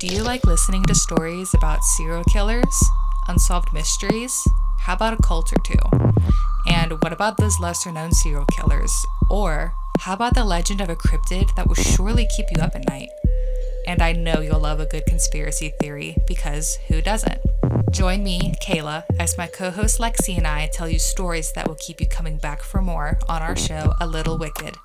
Do you like listening to stories about serial killers, unsolved mysteries? How about a cult or two? And what about those lesser known serial killers? Or how about the legend of a cryptid that will surely keep you up at night? And I know you'll love a good conspiracy theory because who doesn't? Join me, Kayla, as my co host Lexi and I tell you stories that will keep you coming back for more on our show, A Little Wicked.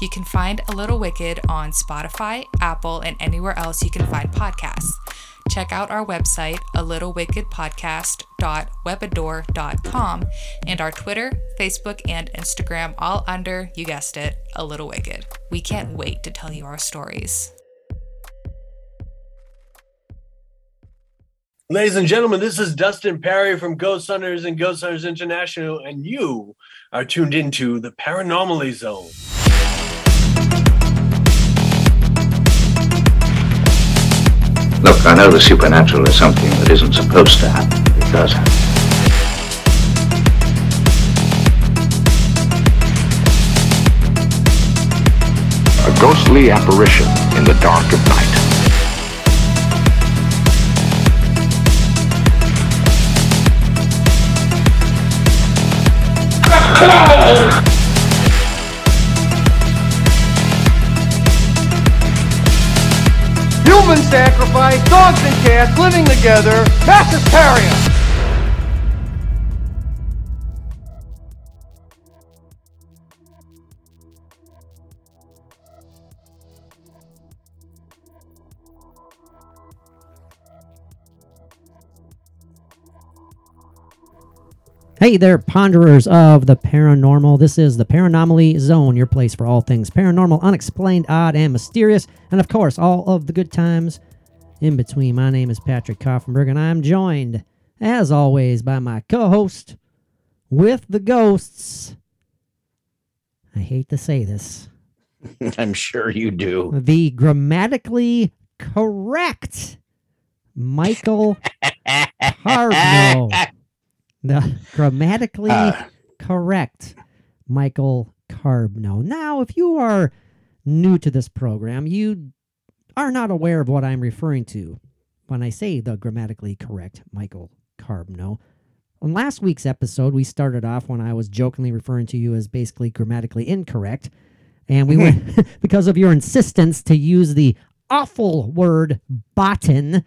You can find A Little Wicked on Spotify, Apple, and anywhere else you can find podcasts. Check out our website, a little wicked littlewickedpodcast.webador.com, and our Twitter, Facebook, and Instagram, all under, you guessed it, A Little Wicked. We can't wait to tell you our stories. Ladies and gentlemen, this is Dustin Pari from Ghost Hunters and Ghost Hunters International, and you are tuned into the Paranormally Zone. Look, I know the supernatural is something that isn't supposed to happen, but it does happen. A ghostly apparition in the dark of night. Human sacrifice, dogs and cats living together, mass hysteria. Hey there, ponderers of the paranormal. This is the Paranormally Zone, your place for all things paranormal, unexplained, odd, and mysterious, and of course, all of the good times in between. My name is Patrick Koffenberg, and I'm joined, as always, by my co host with the ghosts. I hate to say this. I'm sure you do. The grammatically correct Michael Carbno. The grammatically Uh. correct Michael Carbno. Now, if you are new to this program, you are not aware of what I'm referring to when I say the grammatically correct Michael Carbno. On last week's episode, we started off when I was jokingly referring to you as basically grammatically incorrect. And we went because of your insistence to use the awful word botan.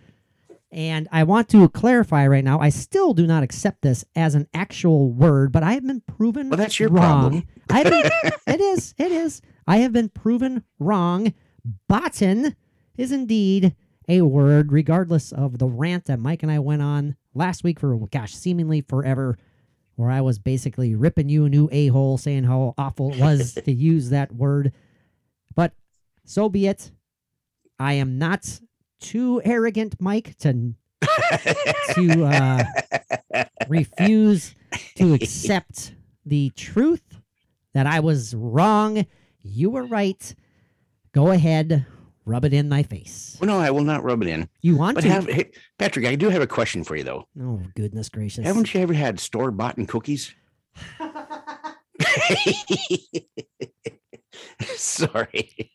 And I want to clarify right now, I still do not accept this as an actual word, but I have been proven Well, that's your wrong. problem. I been, it is, it is. I have been proven wrong. Botan is indeed a word, regardless of the rant that Mike and I went on last week for, gosh, seemingly forever, where I was basically ripping you a new a hole, saying how awful it was to use that word. But so be it. I am not too arrogant, Mike, to to uh, refuse to accept the truth that I was wrong. You were right. Go ahead, rub it in my face. Well, no, I will not rub it in. You want But to? have, hey, Patrick, I do have a question for you, though. oh goodness gracious! Haven't you ever had store bought cookies? Sorry.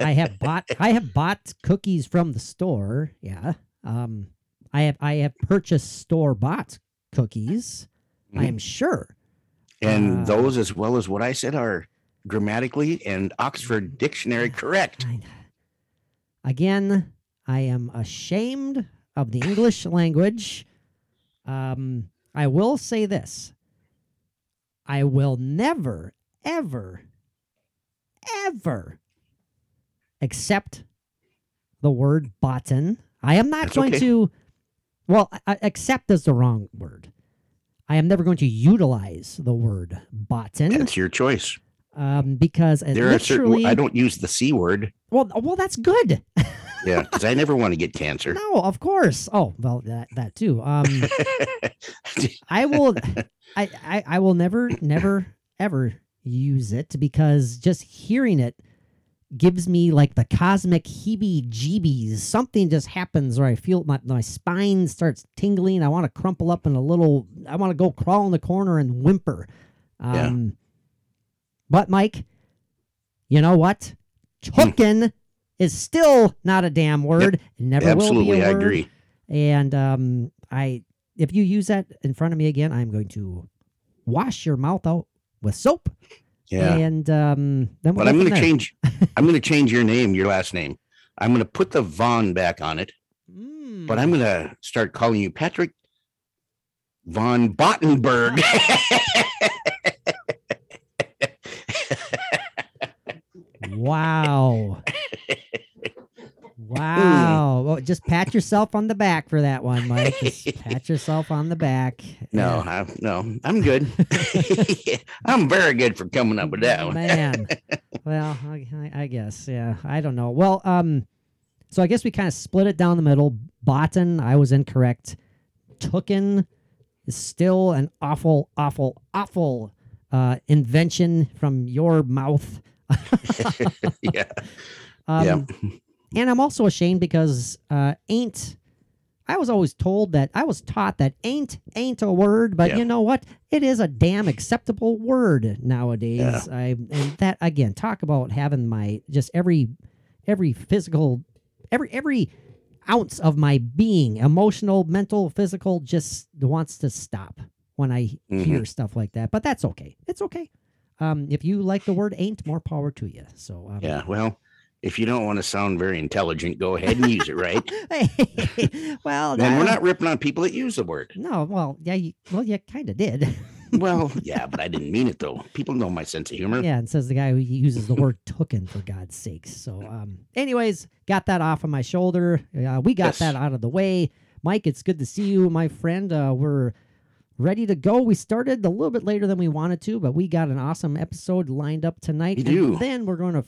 I have bought I have bought cookies from the store. Yeah. Um I have I have purchased store bought cookies. I am sure. And Uh, those, as well as what I said, are grammatically and Oxford Dictionary correct. Again, I am ashamed of the English language. Um I will say this. I will never ever ever accept the word botan. I am not That's going okay. to well, I- accept is the wrong word. I am never going to utilize the word botan That's your choice. um, because There are certain. I don't use the C word. well, well, that's good. Yeah, because I never want to get cancer. no, of course. Oh, well, that that too. Um, I will, I, I, I will never, never, ever use it because just hearing it gives me like the cosmic heebie-jeebies. Something just happens where I feel my my spine starts tingling. I want to crumple up in a little. I want to go crawl in the corner and whimper. Yeah. Um, but Mike, you know what? Tooken is still not a damn word. It never Absolutely, will be a I agree. And um, I, if you use that in front of me again, I'm going to wash your mouth out with soap. Yeah. And um, then we'll But I'm going to change. I'm going to change your name, your last name. I'm going to put the Von back on it, Mm. but I'm going to start calling you Patrick Von Bottenberg. Wow. Wow. Well, just pat yourself on the back for that one, Mike. Just pat yourself on the back. no, Yeah. I, no, I'm good. I'm very good for coming up with that one. Man. well, I, I- guess. Yeah. I don't know. Well, um, so I guess we kind of split it down the middle. Botan, I was incorrect. Tooken is still an awful, awful, awful uh, invention from your mouth. yeah. Um, Yeah. And I'm also ashamed because uh, ain't. I was always told that I was taught that ain't ain't a word, but Yeah. you know what? It is a damn acceptable word nowadays. Yeah. I and that again, talk about having my just every every physical every every ounce of my being, emotional, mental, physical, just wants to stop when I Mhm. hear stuff like that. But that's okay. It's okay. Um, if you like the word ain't, more power to you. So um, Yeah. Well, if you don't want to sound very intelligent, go ahead and use it, right? well, And we're not ripping on people that use the word. No, well, yeah, you, well, you kind of did. Well, yeah, but I didn't mean it though. People know my sense of humor. yeah, and says the guy who uses the word "tooken" for God's sakes. So, um, anyways, got that off of my shoulder. Uh, we got Yes. that out of the way. Mike, it's good to see you, my friend. Uh, we're ready to go. We started a little bit later than we wanted to, but we got an awesome episode lined up tonight. We and do. then we're going to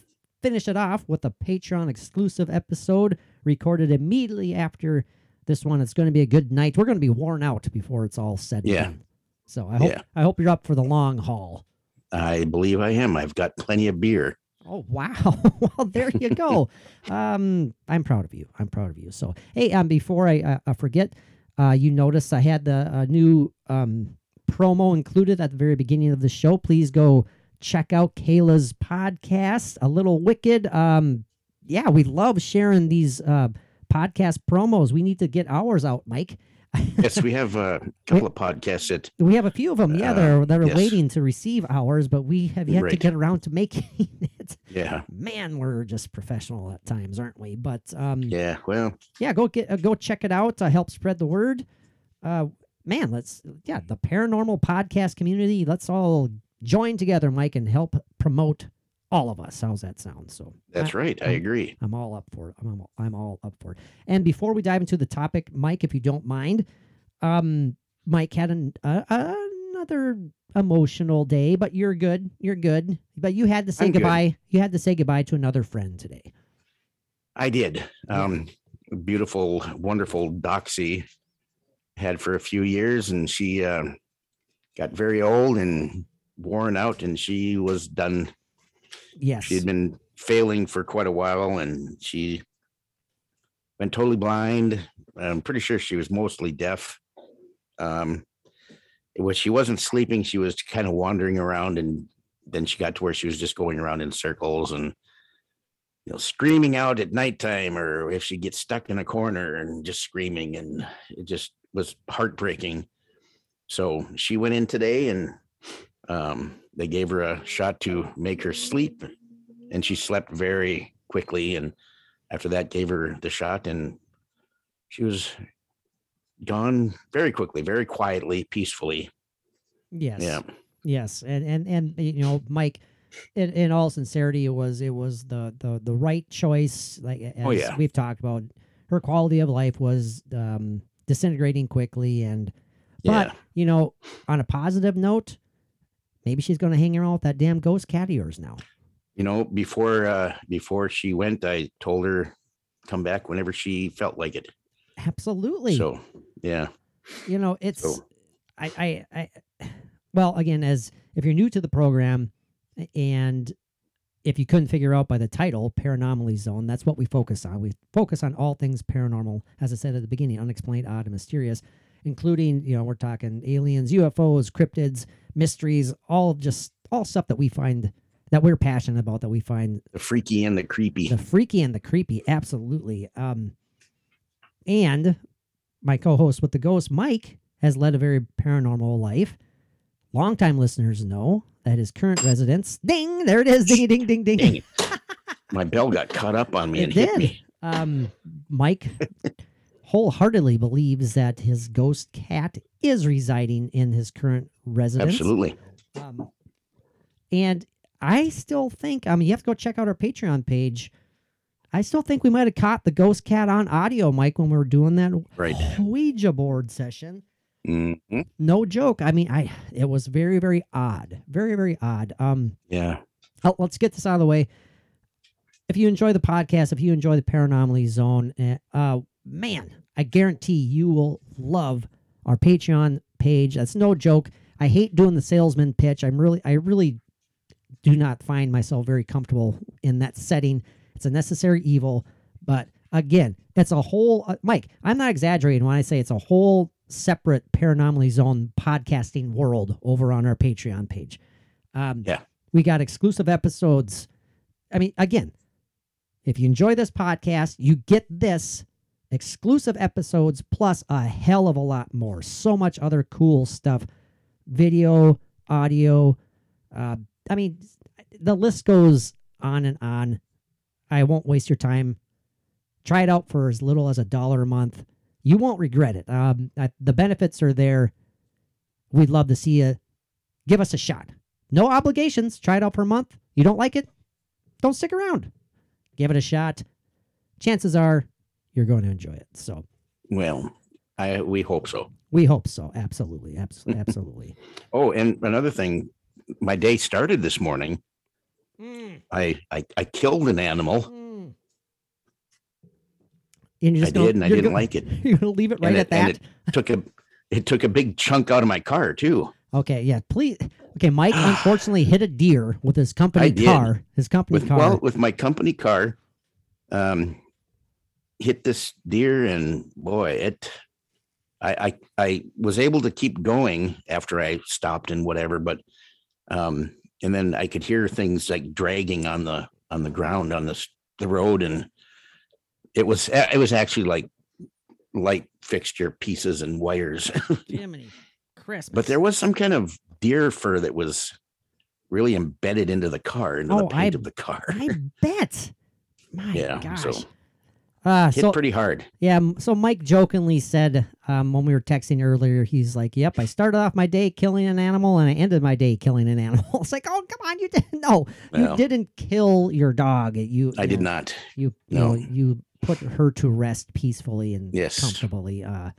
finish it off with a Patreon exclusive episode recorded immediately after this one. It's going to be a good night. We're going to be worn out before it's all said Yeah. done. So I hope Yeah. I hope you're up for the long haul. I believe I am. I've got plenty of beer. Oh wow! well, there you go. um, I'm proud of you. I'm proud of you. So, hey, um, before I uh, uh, forget, uh, you notice I had the uh, new um promo included at the very beginning of the show. Please go check out Kayla's podcast, A Little Wicked. Um, yeah, we love sharing these uh podcast promos. We need to get ours out, Mike. Yes, we have a couple of podcasts that We have a few of them, yeah, that Uh, are, that are yes. waiting to receive ours, but we have yet to get around to making it. yeah, Man, we're just professional at times, aren't we? But um, yeah, well, yeah. Go get uh, go check it out. Uh, help spread the word. Uh, man, let's yeah, the paranormal podcast community. Let's all join together, Mike, and help promote all of us. How's that sound? So that's I- right. I I'm- agree. I'm all up for it. I'm, I'm all up for it. And before we dive into the topic, Mike, if you don't mind, um, Mike had an, uh, another emotional day, but you're good. You're good. But you had to say I'm good. goodbye. You had to say goodbye to another friend today. I did. Um, beautiful, wonderful Doxy had for a few years, and she uh, got very old and worn out, and she was done. Yes. She had been failing for quite a while, and she went totally blind. I'm pretty sure she was mostly deaf. Um, when she wasn't sleeping, she was kind of wandering around, and then she got to where she was just going around in circles and you know screaming out at nighttime, or if she gets stuck in a corner and just screaming, and it just was heartbreaking. So she went in today, and um, they gave her a shot to make her sleep, and she slept very quickly. And after that, gave her the shot, and she was gone very quickly, very quietly, peacefully. yes. Yeah. Yes. And and and you know, Mike. In, in all sincerity, it was it was the the the right choice. Like as Oh, yeah. we've talked about, her quality of life was um, disintegrating quickly, and Yeah. But you know, on a positive note, maybe she's going to hang around with that damn ghost cat of yours now. you know before uh before she went i told her come back whenever she felt like it Absolutely. so yeah you know, it's So- I, I I well, again, as if you're new to the program, and if you couldn't figure out by the title, Paranormally Zone, that's what we focus on. We focus on all things paranormal, as I said at the beginning, unexplained, odd, and mysterious, including you know we're talking aliens, UFOs, cryptids, mysteries, all just all stuff that we find that we're passionate about that we find The freaky and the creepy. the freaky and the creepy absolutely um and my co-host with the ghost mike has led a very paranormal life longtime listeners know that his current residence ding there it is ding ding ding ding Dang it. My bell got caught up on me It and hit me. um mike wholeheartedly believes that his ghost cat is residing in his current residence Absolutely. um, and I still think, I mean, you have to go check out our Patreon page. I still think we might have caught the ghost cat on audio, Mike, when we were doing that Right. Ouija board session. Mhm. No joke. I mean, I it was very, very odd. Very, very odd. Um, Yeah. oh, let's get this out of the way. If you enjoy the podcast, if you enjoy the Paranormally Zone, eh, uh, man, I guarantee you will love our Patreon page. That's no joke. I hate doing the salesman pitch. I'm really, I really do not find myself very comfortable in that setting. It's a necessary evil, but again, it's a whole. Uh, Mike, I'm not exaggerating when I say it's a whole separate Paranormally Zone podcasting world over on our Patreon page. Um, Yeah. we got exclusive episodes. I mean, again, if you enjoy this podcast, you get this exclusive episodes plus a hell of a lot more. So much other cool stuff video, audio. Uh, I mean, the list goes on and on. I won't waste your time. Try it out for as little as a dollar a month. You won't regret it. Um, I, the benefits are there. We'd love to see you. Give us a shot. No obligations. Try it out for a month. You don't like it? Don't stick around. Give it a shot. Chances are you're going to enjoy it. So Well, I we hope so. we hope so. Absolutely. Absolutely. Absolutely. Oh, and another thing, my day started this morning. I I, I killed an animal. And you're I gonna- did, and I didn't gonna- like it. You're going to leave it right and at it, and that? it took a it took a big chunk out of my car too. Okay, yeah. Please. Okay, Mike unfortunately hit a deer with his company I did. car. His company With car. well, with my company car, um, hit this deer, and boy, it. I, I I was able to keep going after I stopped and whatever, but um, and then I could hear things like dragging on the on the ground on this the road, and it was it was actually like light fixture pieces and wires. Jiminy Christmas. but there was some kind of deer fur that was really embedded into the car, into Oh, the paint I- of the car. I bet. My yeah, gosh. so uh, hit so pretty hard. yeah, so Mike jokingly said um, when we were texting earlier, he's like, "Yep, I started off my day killing an animal, and I ended my day killing an animal." it's like, "Oh, come on, you didn't. No, you didn't kill your dog. You, I you did know, not. You, you No. know, you put her to rest peacefully and Yes. comfortably. Uh,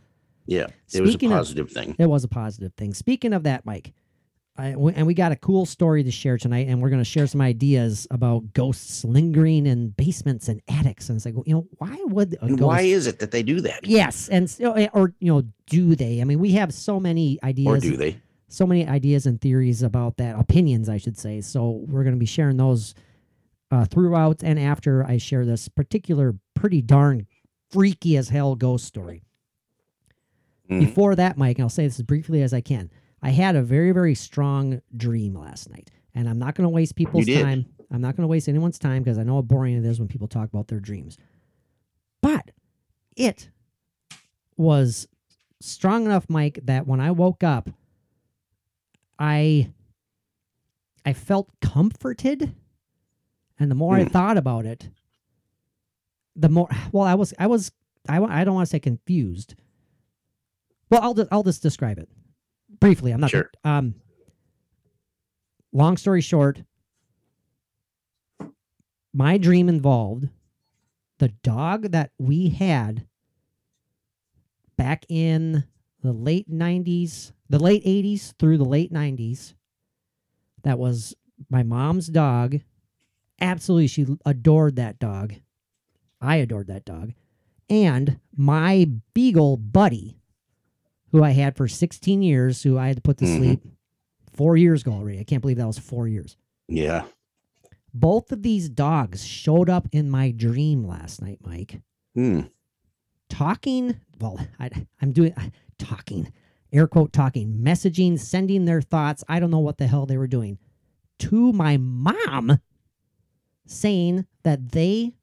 Yeah, it was a Speaking of- positive thing. It was a positive thing. Speaking of that, Mike, I, w- and we got a cool story to share tonight, and we're going to share some ideas about ghosts lingering in basements and attics. And it's like, well, you know, why would a ghost? why is it that they do that? yes, and or, you know, do they? I mean, we have so many ideas, Or do they? so many ideas and theories about that, opinions, I should say. So we're going to be sharing those uh, throughout and after I share this particular, pretty darn freaky as hell ghost story. Mhm. Before that, Mike, and I'll say this as briefly as I can. I had a very, very strong dream last night, and I'm not going to waste people's time. I'm not going to waste anyone's time because I know how boring it is when people talk about their dreams. But it was strong enough, Mike, that when I woke up, I I felt comforted, and the more I Hmm. thought about it, the more well I was I was I, I don't want to say confused. Well, I'll just, I'll just describe it briefly. I'm not Sure. um. Long story short, my dream involved the dog that we had back in the late 90s, the late 80s through the late 90s. That was my mom's dog. Absolutely, she adored that dog. I adored that dog. And my beagle buddy, who I had for 16 years, who I had to put to Mhm. sleep four years ago already. I can't believe that was four years. Yeah. Both of these dogs showed up in my dream last night, Mike. Hmm. Talking, well, I, I'm doing talking, air quote talking, messaging, sending their thoughts. I don't know what the hell they were doing. to my mom saying that they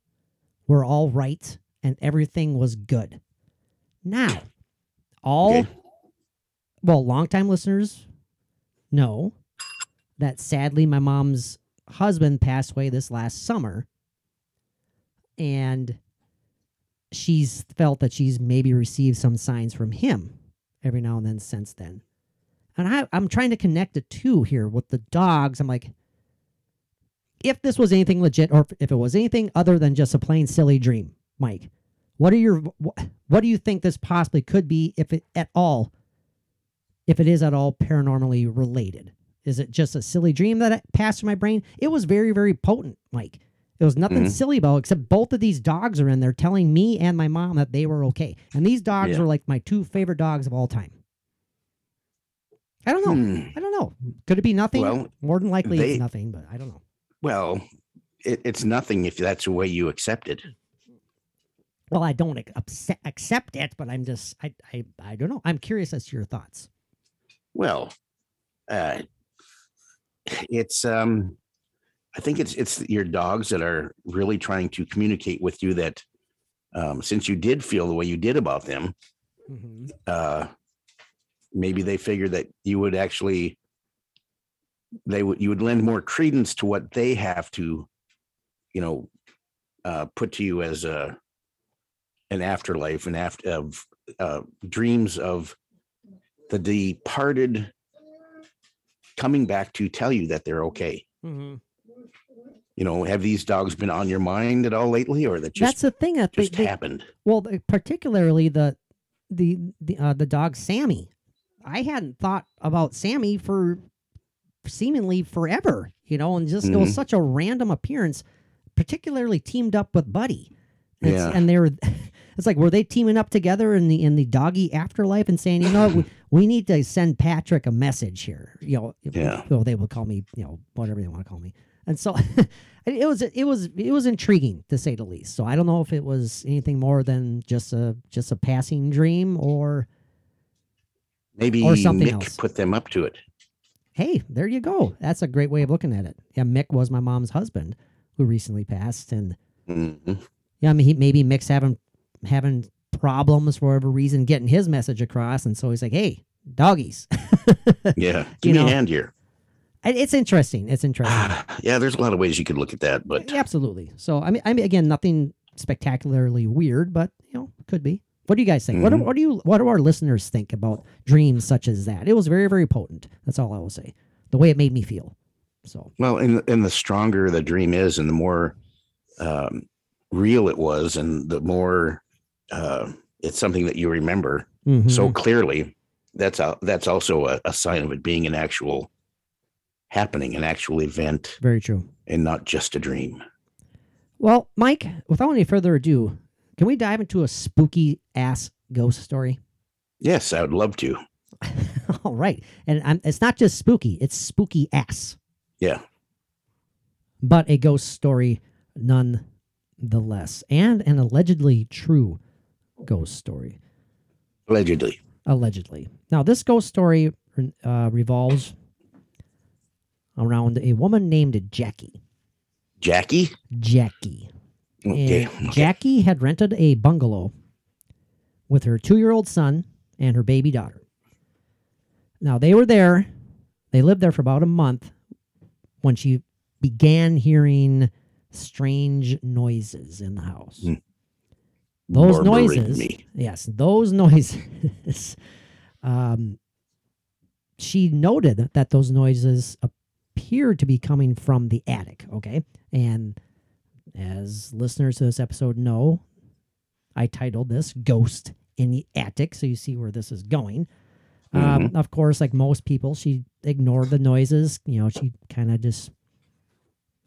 were all right and everything was good. Now, all Okay. well, longtime listeners know that sadly my mom's husband passed away this last summer. And she's felt that she's maybe received some signs from him every now and then since then. And I, I'm trying to connect the two here with the dogs. I'm like, if this was anything legit or if it was anything other than just a plain silly dream, Mike, what are your wh- what do you think this possibly could be if it at all if it is at all paranormally related? Is it just a silly dream that passed through my brain? It was very very potent, Mike. There was nothing Mhm. silly about it except both of these dogs are in there telling me and my mom that they were okay. And these dogs Yeah. were like my two favorite dogs of all time. I don't know. Hmm. I don't know. Could it be nothing? Well, More than likely they- it's nothing, but I don't know. Well, it, it's nothing if that's the way you accept it. Well, I don't ac- accept, accept it, but I'm just I, I I don't know. I'm curious as to your thoughts. Well, uh, it's um, I think it's it's your dogs that are really trying to communicate with you that um, since you did feel the way you did about them, uh, maybe they figured that you would actually they would you would lend more credence to what they have to, you know, uh, put to you as a an afterlife and after of uh, dreams of the departed coming back to tell you that they're okay. Mm-hmm. You know, have these dogs been on your mind at all lately, or that That's the thing that they, just they happened? well, particularly the the the uh, the dog Sammy. I hadn't thought about Sammy for seemingly forever, you know, and just it was Mhm. such a random appearance, particularly teamed up with Buddy. It's- Yeah. and they were. It's like were they teaming up together in the in the doggy afterlife and saying, you know, we, we need to send Patrick a message here. You know, Yeah. Well, they will call me, you know, whatever they want to call me. And so it was it was it was intriguing to say the least. So I don't know if it was anything more than just a just a passing dream or Maybe or something Mick else. put them up to it. hey, there you go. That's a great way of looking at it. Yeah, Mick was my mom's husband who recently passed, and Mhm. yeah, I mean, he, maybe Mick's having having problems for whatever reason getting his message across, and so he's like, "Hey, doggies." Yeah, You give me know, a hand here. It's interesting. It's interesting. yeah, there's a lot of ways you could look at that, but Yeah, Absolutely. So I mean, I mean, again, nothing spectacularly weird, but you know, could be. What do you guys think? What, do, Mhm. what do you? What do our listeners think about dreams such as that? It was very, very potent. That's all I will say. The way it made me feel. So well, and and the stronger the dream is, and the more um, real it was, and the more uh, it's something that you remember so mhm. clearly, that's a, that's also a, a sign of it being an actual happening, an actual event, very true. and not just a dream. Well, Mike, without any further ado, can we dive into a spooky ass ghost story? Yes, I would love to. all right, and i it's not just spooky; it's spooky ass, Yeah. but a ghost story nonetheless, and an allegedly true ghost story. Allegedly. allegedly. Now, this ghost story uh, revolves around a woman named Jackie. Jackie? Jackie. Okay. And Jackie had rented a bungalow with her two year old son and her baby daughter. Now, they were there, they lived there for about a month when she began hearing strange noises in the house. Hmm. Those noises, me. yes, those noises. um, she noted that those noises appeared to be coming from the attic. Okay, and as listeners to this episode know, I titled this "Ghost in the Attic," so you see where this is going. Um, of course, like most people, she ignored the noises. You know, she kind of just,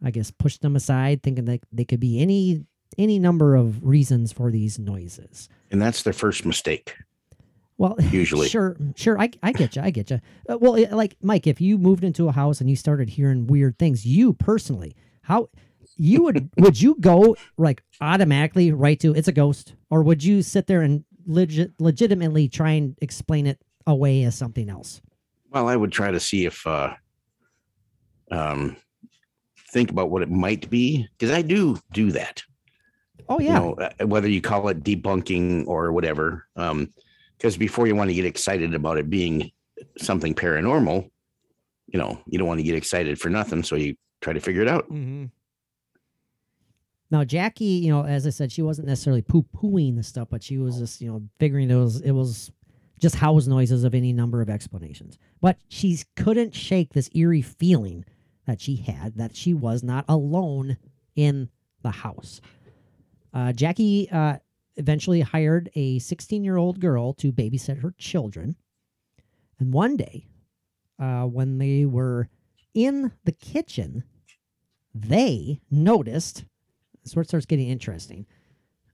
I guess, pushed them aside, thinking that they could be any any number of reasons for these noises. And that's their first mistake. Well, Usually. sure, sure. I, I get you. I get you. Uh, well, it- like Mike, if you moved into a house and you started hearing weird things, you personally, how you would would you go like automatically right to it's a ghost, or would you sit there and legit legitimately try and explain it away as something else? Well, I would try to see if uh um think about what it might be because I do do that. Oh You yeah. know, uh, whether you call it debunking or whatever. Um, because before you want to get excited about it being something paranormal, you know, you don't want to get excited for nothing, so you try to figure it out. Mm-hmm. Now Jackie, you know, as I said, she wasn't necessarily poo pooing the stuff, but she was just, you know, figuring it was it was just house noises of any number of explanations. But she couldn't shake this eerie feeling that she had that she was not alone in the house. Uh, Jackie uh, eventually hired a 16 year old girl to babysit her children. And one day, uh, when they were in the kitchen, they noticed this is where it starts getting interesting.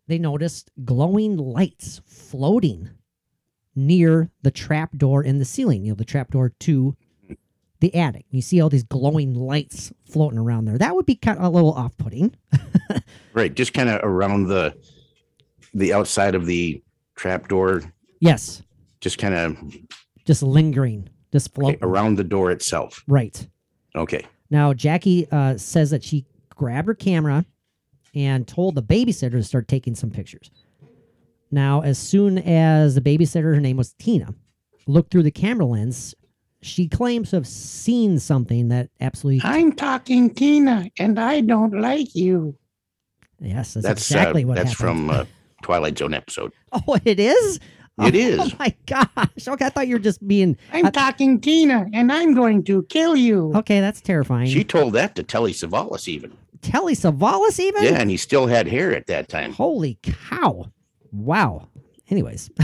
They noticed glowing lights floating near the trap door in the ceiling, you know, the trap door to the attic. You see all these glowing lights floating around there. That would be kind of a little off putting. Right, just kind of around the the outside of the trap door, yes, just kind of just lingering, just floating. around the door itself. Right. Okay. Now, Jackie uh, says that she grabbed her camera and told the babysitter to start taking some pictures. Now, as soon as the babysitter, her name was Tina, looked through the camera lens, she claims to have seen something that absolutely. I'm talking Tina, and I don't like you. yes, that's, That's exactly uh, what that's happened. from uh, Twilight Zone episode. oh, it is? It oh, is. Oh, my gosh. Okay, I thought you were just being. I'm I- talking Tina, and I'm going to kill you. Okay, that's terrifying. She told that to Telly Savalas, even. Telly Savalas, even? Yeah, and he still had hair at that time. Holy cow. Wow. Anyways.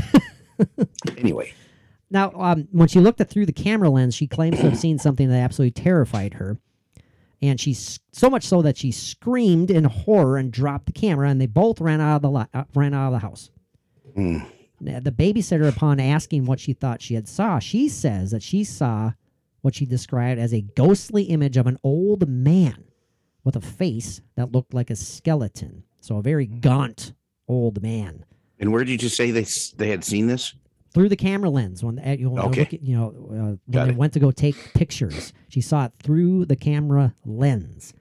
Anyway, Now, um, when she looked at through the camera lens, she claims to have seen something that absolutely terrified her, and she's so much so that she screamed in horror and dropped the camera, and they both ran out of the uh, ran out of the house. Hmm. Now, The babysitter, upon asking what she thought she had saw, she says that she saw what she described as a ghostly image of an old man with a face that looked like a skeleton. So a very gaunt old man and where did you say they they had seen this? Through the camera lens when uh, you know, Okay. at- you know uh, when Got they it. went to go take pictures. She saw it through the camera lens,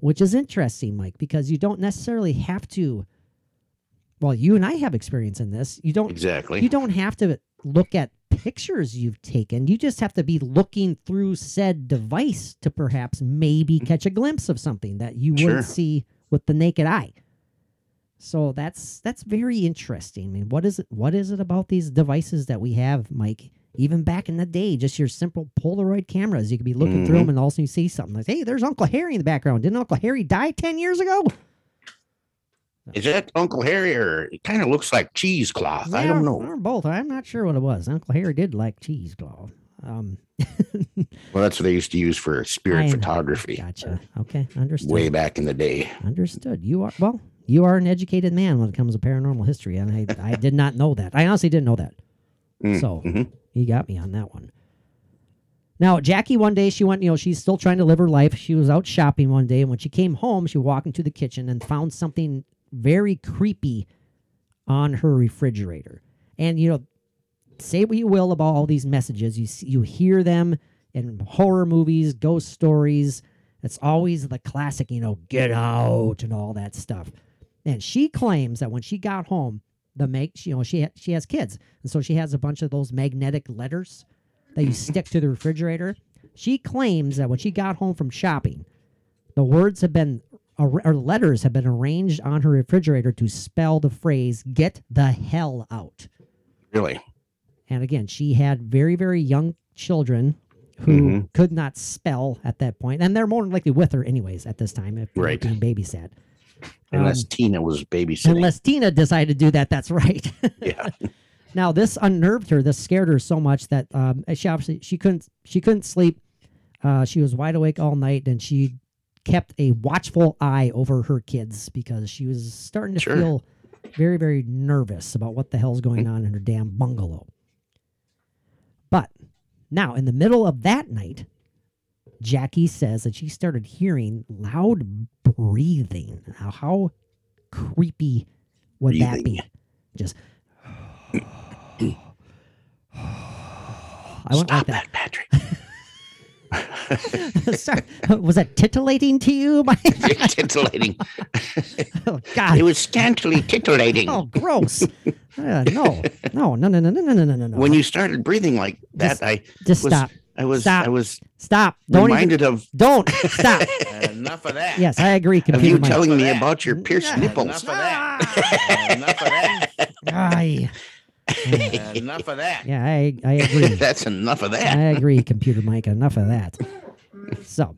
which is interesting, Mike, because you don't necessarily have to. Well, you and I have experience in this. You don't. Exactly. You don't have to look at pictures you've taken. You just have to be looking through said device to perhaps maybe catch a glimpse of something that you Sure. wouldn't see with the naked eye. So that's that's very interesting. I mean, what is it? What is it about these devices that we have, Mike? Even back in the day, just your simple Polaroid cameras, you could be looking through them and all of a sudden you see something like, "Hey, there's Uncle Harry in the background. Didn't Uncle Harry die ten years ago?" Is that Uncle Harry, or it kind of looks like cheesecloth? I don't know. Or both. I'm not sure what it was. Uncle Harry did like cheesecloth. Um, Well, that's what they used to use for spirit I- photography Gotcha. Okay, understood. way back in the day. Understood. You are well. You are an educated man when it comes to paranormal history, and I, I did not know that. I honestly didn't know that. Mm, So mhm. you got me on that one. Now, Jackie, one day she went, you know, she's still trying to live her life. She was out shopping one day, and when she came home, she walked into the kitchen and found something very creepy on her refrigerator. And, you know, say what you will about all these messages, you, see, you hear them in horror movies, ghost stories. It's always the classic, you know, get out and all that stuff. And she claims that when she got home, the make you know she ha- she has kids, and so she has a bunch of those magnetic letters that you stick to the refrigerator. She claims that when she got home from shopping, the words have been or letters have been arranged on her refrigerator to spell the phrase "Get the hell out." Really? And again, she had very, very young children who Mhm. could not spell at that point, and they're more than likely with her anyways at this time if they're Right. being babysat. Unless Um, Tina was babysitting. unless Tina decided to do that, that's right. yeah. now this unnerved her. This scared her so much that um, she obviously she couldn't she couldn't sleep. Uh, she was wide awake all night, and she kept a watchful eye over her kids because she was starting to Sure. feel very, very nervous about what the hell's going on in her damn bungalow. But now, in the middle of that night, Jackie says that she started hearing loud breathing. Now, how creepy would that be? Just. I went Stop like that. Patrick. Sorry, was that titillating to you? Titillating. oh, God. It was scantily titillating. Oh, gross. Uh, no, no, no, no, no, no, no, no, no, no. When you started breathing like that, Just- I just was, stop, I was Stop. I was stop. Don't even, reminded of don't stop. enough of that. Yes, I agree. Of Computer you Mike. telling me about your pierced Yeah. nipples. Enough of that. enough of that. Aye. enough of that. Yeah, I, I agree. That's enough of that. I agree, Computer Mike. Enough of that. So,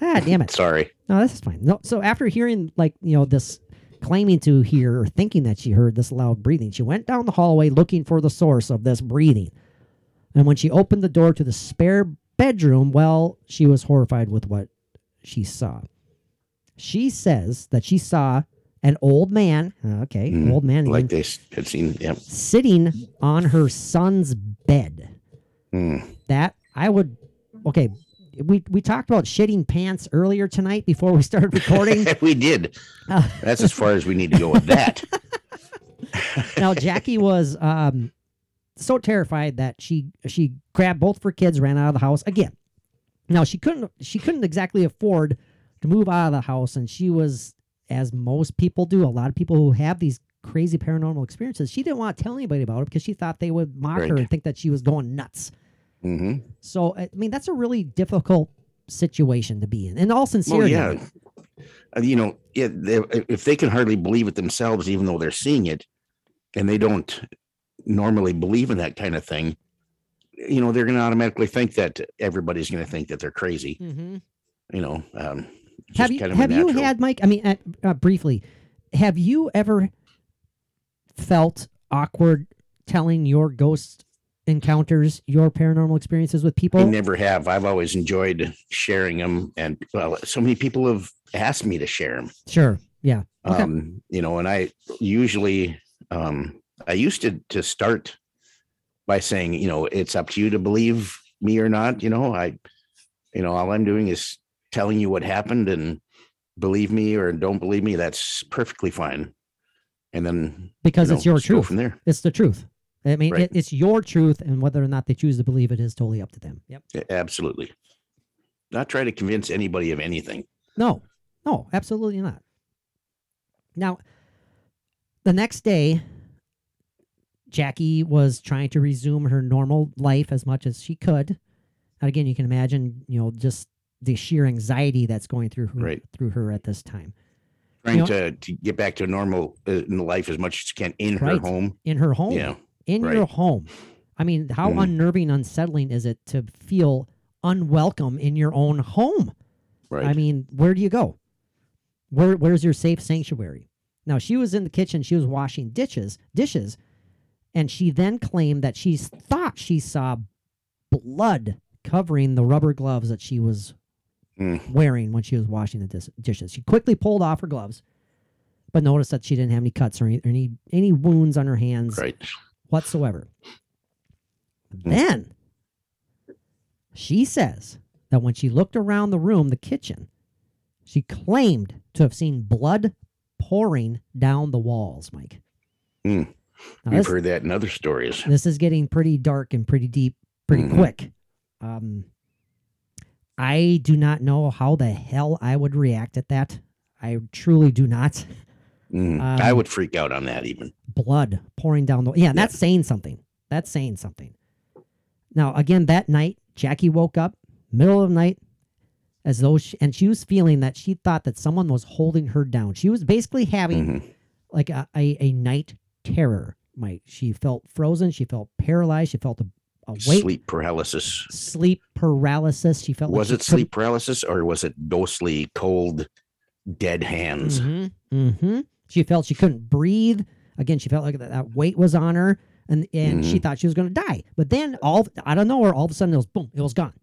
ah, damn it. Sorry. No, this is fine. No, so after hearing like you know this claiming to hear or thinking that she heard this loud breathing, she went down the hallway looking for the source of this breathing. And when she opened the door to the spare bedroom, well, she was horrified with what she saw. She says that she saw an old man, okay, Mm, old man, Like again, they had seen. Yep. sitting on her son's bed. Mm. That I would okay. We we talked about shitting pants earlier tonight before we started recording. we did. Uh, That's as far as we need to go with that. now Jackie was um so terrified that she she grabbed both of her kids, ran out of the house again. Now she couldn't she couldn't exactly afford to move out of the house, and she was as most people do. A lot of people who have these crazy paranormal experiences, she didn't want to tell anybody about it because she thought they would mock her and think that she was going nuts. hmm So I mean, that's a really difficult situation to be in. In all Well, sincerity, yeah. Uh, You know, yeah, they, if they can hardly believe it themselves, even though they're seeing it, and they don't normally believe in that kind of thing, you know, they're going to automatically think that everybody's going to think that they're crazy. Mhm. You know, um, have you kind of have you had Mike? I mean, uh, uh, briefly, have you ever felt awkward telling your ghost encounters, your paranormal experiences with people? I never have. I've always enjoyed sharing them, and well, so many people have asked me to share them. Sure. Yeah. Okay. um you know and i usually um i used to to start by saying you know it's up to you to believe me or not you know i you know all i'm doing is telling you what happened and believe me or don't believe me that's perfectly fine and then because you know, it's your truth. from there It's the truth. I mean, Right. it, it's your truth, and whether or not they choose to believe it is totally up to them. Yep. Yeah, absolutely not try to convince anybody of anything No, no, absolutely not. Now, the next day, Jackie was trying to resume her normal life as much as she could. And again, you can imagine, you know, just the sheer anxiety that's going through her Right. through her at this time trying know- to, to get back to normal uh, in life as much as she can in Right. her home in her home. yeah in your home. I mean, how Mhm. unnerving, unsettling is it to feel unwelcome in your own home? right I mean, where do you go? Where where's your safe sanctuary? Now she was in the kitchen, she was washing dishes, dishes, and she then claimed that she thought she saw blood covering the rubber gloves that she was Mm. wearing when she was washing the dis- dishes. She quickly pulled off her gloves, but noticed that she didn't have any cuts or any any, any wounds on her hands right whatsoever. Then she says that when she looked around the room, the kitchen, she claimed to have seen blood pouring down the walls, Mike. Hmm. Now, we've this, heard that in other stories this is getting pretty dark and pretty deep pretty Mhm. quick. Um, I do not know how the hell I would react at that. I truly do not. Mm, I Um, would freak out on that even. blood pouring down the yeah that's saying something that's saying something now again that night jackie woke up middle of the night as though she, and she was feeling that she thought that someone was holding her down she was basically having Mhm. like a, a, a night terror Mike. she felt frozen she felt paralyzed she felt a, a weight Sleep paralysis. sleep paralysis she felt Was like it sleep paralysis or was it ghostly, cold, dead hands? hmm hmm She felt she couldn't breathe. Again, she felt like that, that weight was on her, and and she Mhm. thought she was going to die. But then all I don't know, or all of a sudden it was boom, it was gone.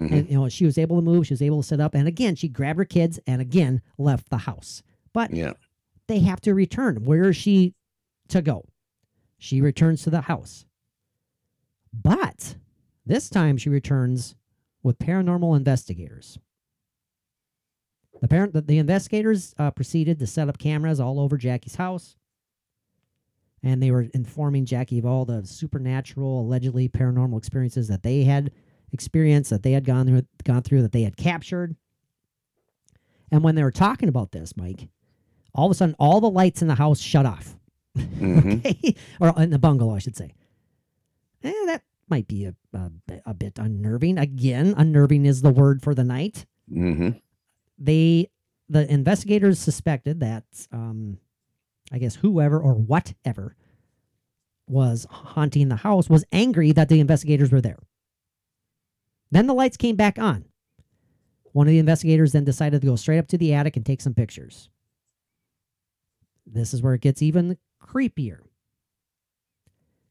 Mhm. And you know she was able to move, she was able to sit up, and again she grabbed her kids and again left the house. But Yeah. they have to return. Where is she to go? She returns to the house. But this time she returns with paranormal investigators. The parent, the, the investigators uh, proceeded to set up cameras all over Jackie's house, and they were informing Jackie of all the supernatural, allegedly paranormal experiences that they had experienced, that they had gone through, gone through that they had captured. And when they were talking about this, Mike, all of a sudden all the lights in the house shut off. Mhm. Okay? or in the bungalow, I should say. Eh, that might be a, a, bit- a bit unnerving. Again, unnerving is the word for the night. Mhm. They, the investigators suspected that, um, I guess, whoever or whatever was haunting the house was angry that the investigators were there. Then the lights came back on. One of the investigators then decided to go straight up to the attic and take some pictures. This is where it gets even creepier.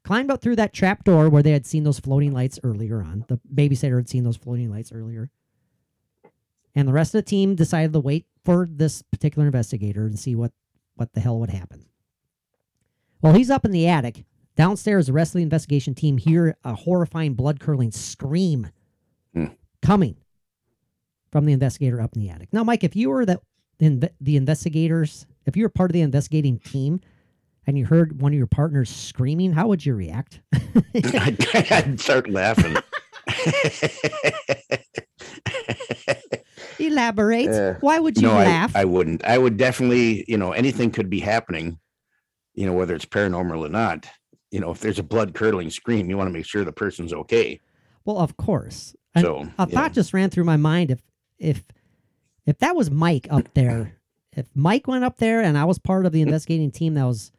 Climbed up through that trap door where they had seen those floating lights earlier on. The babysitter had seen those floating lights earlier. And the rest of the team decided to wait for this particular investigator and see what, what the hell would happen. Well, he's up in the attic. Downstairs, the rest of the investigation team hear a horrifying, blood curdling scream Hmm. coming from the investigator up in the attic. Now, Mike, if you were the, the, the investigators, if you were part of the investigating team and you heard one of your partners screaming, how would you react? I'd, start laughing. Elaborate. Uh, Why would you no, I, laugh? I wouldn't. I would definitely, you know, anything could be happening, you know, whether it's paranormal or not. You know, if there's a blood curdling scream, you want to make sure the person's okay. well, of course. And So, a thought just ran through my mind if if if that was Mike up there, if Mike went up there and I was part of the investigating team that was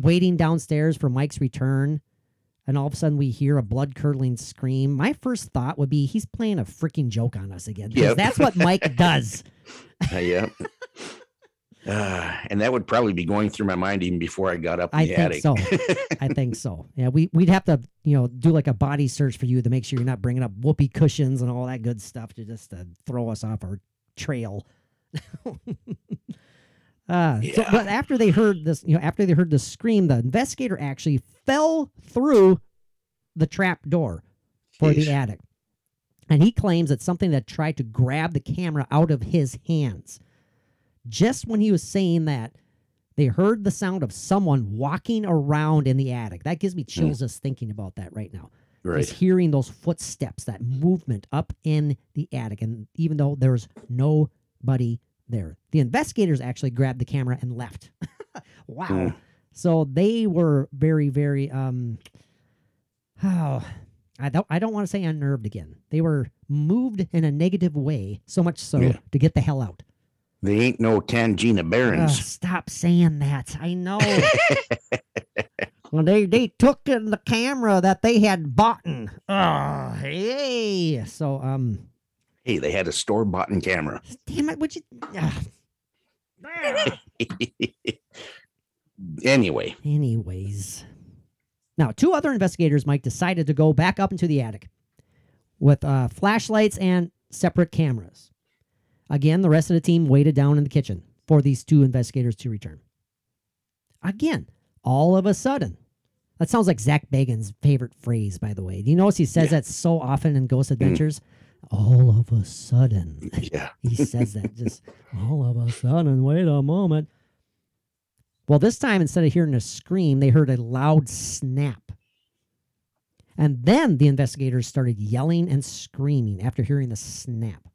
waiting downstairs for Mike's return, and all of a sudden we hear a blood curdling scream, my first thought would be he's playing a freaking joke on us again. Yep. that's what Mike does. Uh, yeah. Uh, and that would probably be going through my mind even before I got up in I the think attic. so. I think so. Yeah, we we'd have to, you know, do like a body search for you to make sure you're not bringing up whoopee cushions and all that good stuff to just to throw us off our trail. uh, so, but after they heard this, you know, after they heard the scream, the investigator actually fell through the trap door for the attic, and he claims that something that tried to grab the camera out of his hands. Just when he was saying that, they heard the sound of someone walking around in the attic. That gives me chills just thinking about that right now. Just hearing those footsteps, that movement up in the attic. And even though there's nobody there, the investigators actually grabbed the camera and left. wow. Hmm. So they were very, very, um, oh, I don't, I don't want to say unnerved again. They were moved in a negative way, so much so Yeah. to get the hell out. They ain't no Tangina Barrons. stop saying that. I know. well, they they took in the camera that they had bought. Oh, hey. So um, hey, they had a store bought camera. damn it, would you? anyway, Anyways, now two other investigators, Mike, decided to go back up into the attic with uh, flashlights and separate cameras. Again, the rest of the team waited down in the kitchen for these two investigators to return. Again, all of a sudden, that sounds like Zak Bagans' favorite phrase, by the way. Do you notice he says that so often in Ghost Adventures? All of a sudden. yeah. He says that just all of a sudden. Wait a moment. Well, this time instead of hearing a scream, they heard a loud snap. And then the investigators started yelling and screaming after hearing the snap.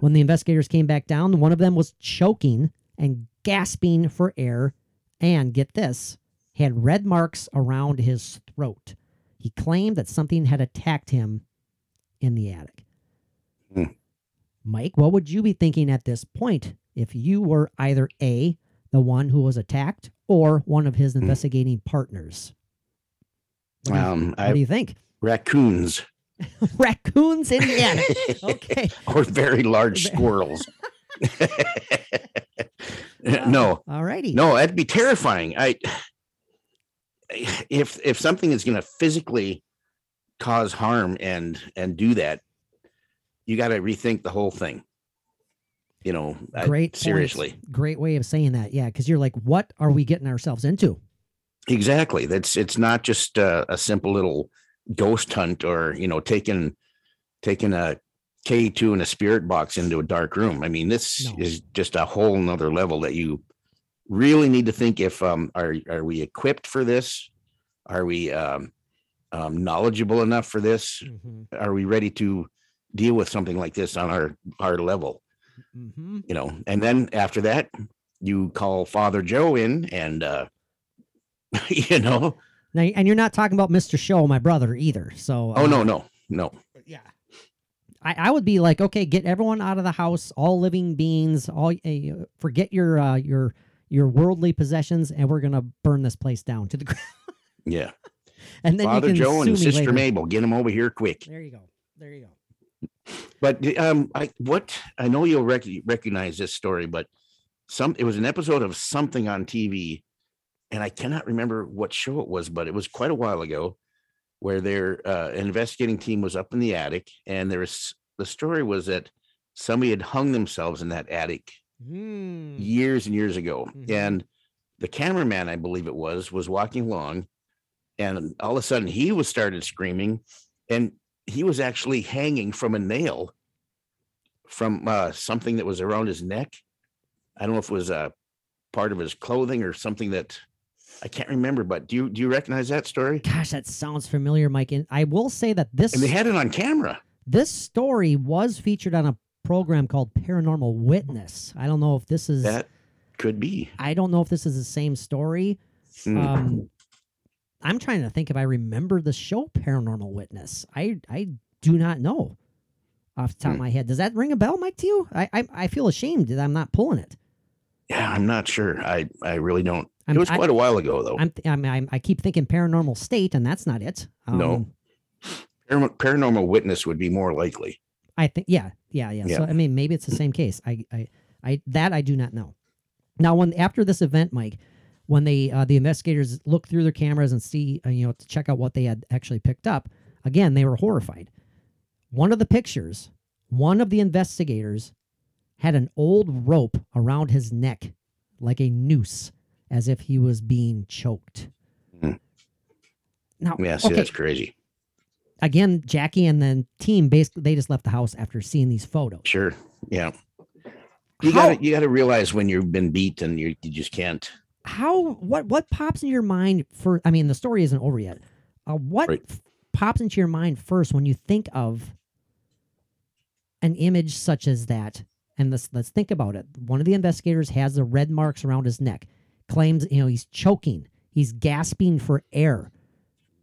When the investigators came back down, one of them was choking and gasping for air and get this, had red marks around his throat. He claimed that something had attacked him in the attic. Hmm. Mike, what would you be thinking at this point if you were either A, the one who was attacked, or one of his investigating partners? What do you- Um, what do you think? raccoons Raccoons in the attic. Okay. or very large squirrels. no, All righty. no, that'd be terrifying. I if if something is going to physically cause harm and and do that, you got to rethink the whole thing. You know, I- Great. point. seriously. Great way of saying that. Yeah. Because you're like, what are we getting ourselves into? Exactly. That's it's not just a, a simple little ghost hunt or you know taking taking a K two and a spirit box into a dark room. I mean, this No. is just a whole nother level that you really need to think if um are are we equipped for this? Are we um um, knowledgeable enough for this? Mhm, Are we ready to deal with something like this on our our level? mhm. You know, and then after that, you call Father Joe in, and uh, you know, Now, and you're not talking about Mr. Show, my brother, either. So oh uh, no, no, no, yeah. I, I would be like, okay, get everyone out of the house, all living beings, all uh, forget your uh, your your worldly possessions, and we're gonna burn this place down to the ground. yeah. And then Father you can Joe and Sister later. Mabel, get them over here quick. There you go. There you go. But um, I what I know you'll rec- recognize this story, but some it was an episode of something on TV, and I cannot remember what show it was, but it was quite a while ago, where their uh, investigating team was up in the attic, and there was the story was that somebody had hung themselves in that attic Hmm. years and years ago, Mhm. and the cameraman, I believe it was, was walking along, and all of a sudden he was started screaming, and he was actually hanging from a nail from uh, something that was around his neck. I don't know if it was a part of his clothing or something that I can't remember. But do you do you recognize that story? Gosh, that sounds familiar, Mike. And I will say that this And they had it on camera. this story was featured on a program called Paranormal Witness. I don't know if this is. That could be. I don't know if this is the same story. Hmm. Um, I'm trying to think if I remember the show Paranormal Witness. I I do not know off the top of Hmm. my head. Does that ring a bell, Mike? To you? I I, I feel ashamed that I'm not pulling it. yeah, I'm not sure. I I really don't. I'm, it was quite a while ago though. I'm, I'm, I'm I keep thinking Paranormal State, and that's not it. No. Um, Param- Paranormal witness would be more likely. I think yeah, yeah, yeah, So I mean, maybe it's the same case. I, I, I that I do not know. Now, when after this event, Mike, when they uh, the investigators look through their cameras and see, uh, you know, to check out what they had actually picked up, again, they were horrified. One of the pictures, one of the investigators had an old rope around his neck, like a noose, as if he was being choked. Hmm. Now, Yeah, see, okay, that's crazy. again, Jackie and the team basically they just left the house after seeing these photos. Sure. Yeah. You gotta you gotta realize when you've been beat and you you just can't. How what what pops in your mind for? I mean, the story isn't over yet. Uh, what Right. f- pops into your mind first when you think of an image such as that? And let's let's think about it. One of the investigators has the red marks around his neck. Claims you know he's choking. He's gasping for air.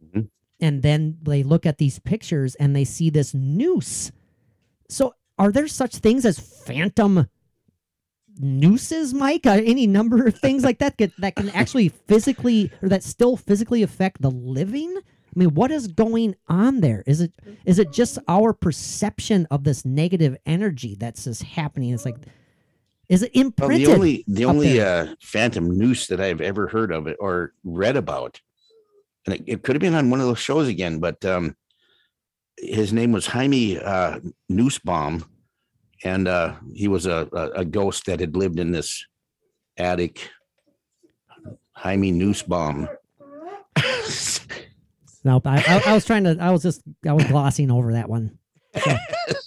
Mhm. And then they look at these pictures and they see this noose. So, are there such things as phantom nooses, Mike? Uh, any number of things like that that, can actually physically or that still physically affect the living? I mean, what is going on there? Is it is it just our perception of this negative energy that's just happening? It's like, is it Well, imprinted? the only the only uh, phantom noose that I've ever heard of it or read about, and it, it could have been on one of those shows again, but um, his name was Jaime uh, Noosebaum, and uh, he was a, a ghost that had lived in this attic. Jaime Noosebaum. no, I, I, I was trying to. I was just. I was glossing over that one.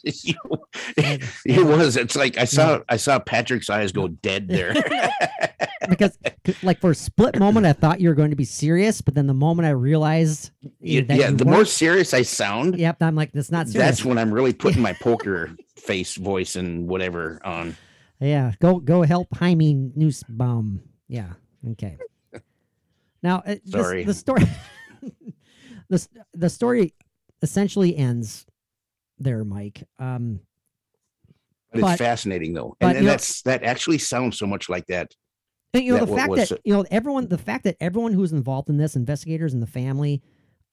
it was. It's like I saw. I saw Patrick's eyes go dead there. because like for a split moment I thought you were going to be serious, but then the moment I realized yeah, that yeah, you the more serious I sound, yep, I'm like that's not serious. that's when I'm really putting my poker face, voice, and whatever on. Yeah, go go help Jaime Nussbaum. Yeah, okay. Now, uh, Sorry. the story, the the story essentially ends there, Mike. Um, But, But- it's fascinating though, and, and you know- that's that actually sounds so much like that. and, you know That the fact was that you know everyone, the fact that everyone who's involved in this, investigators and the family,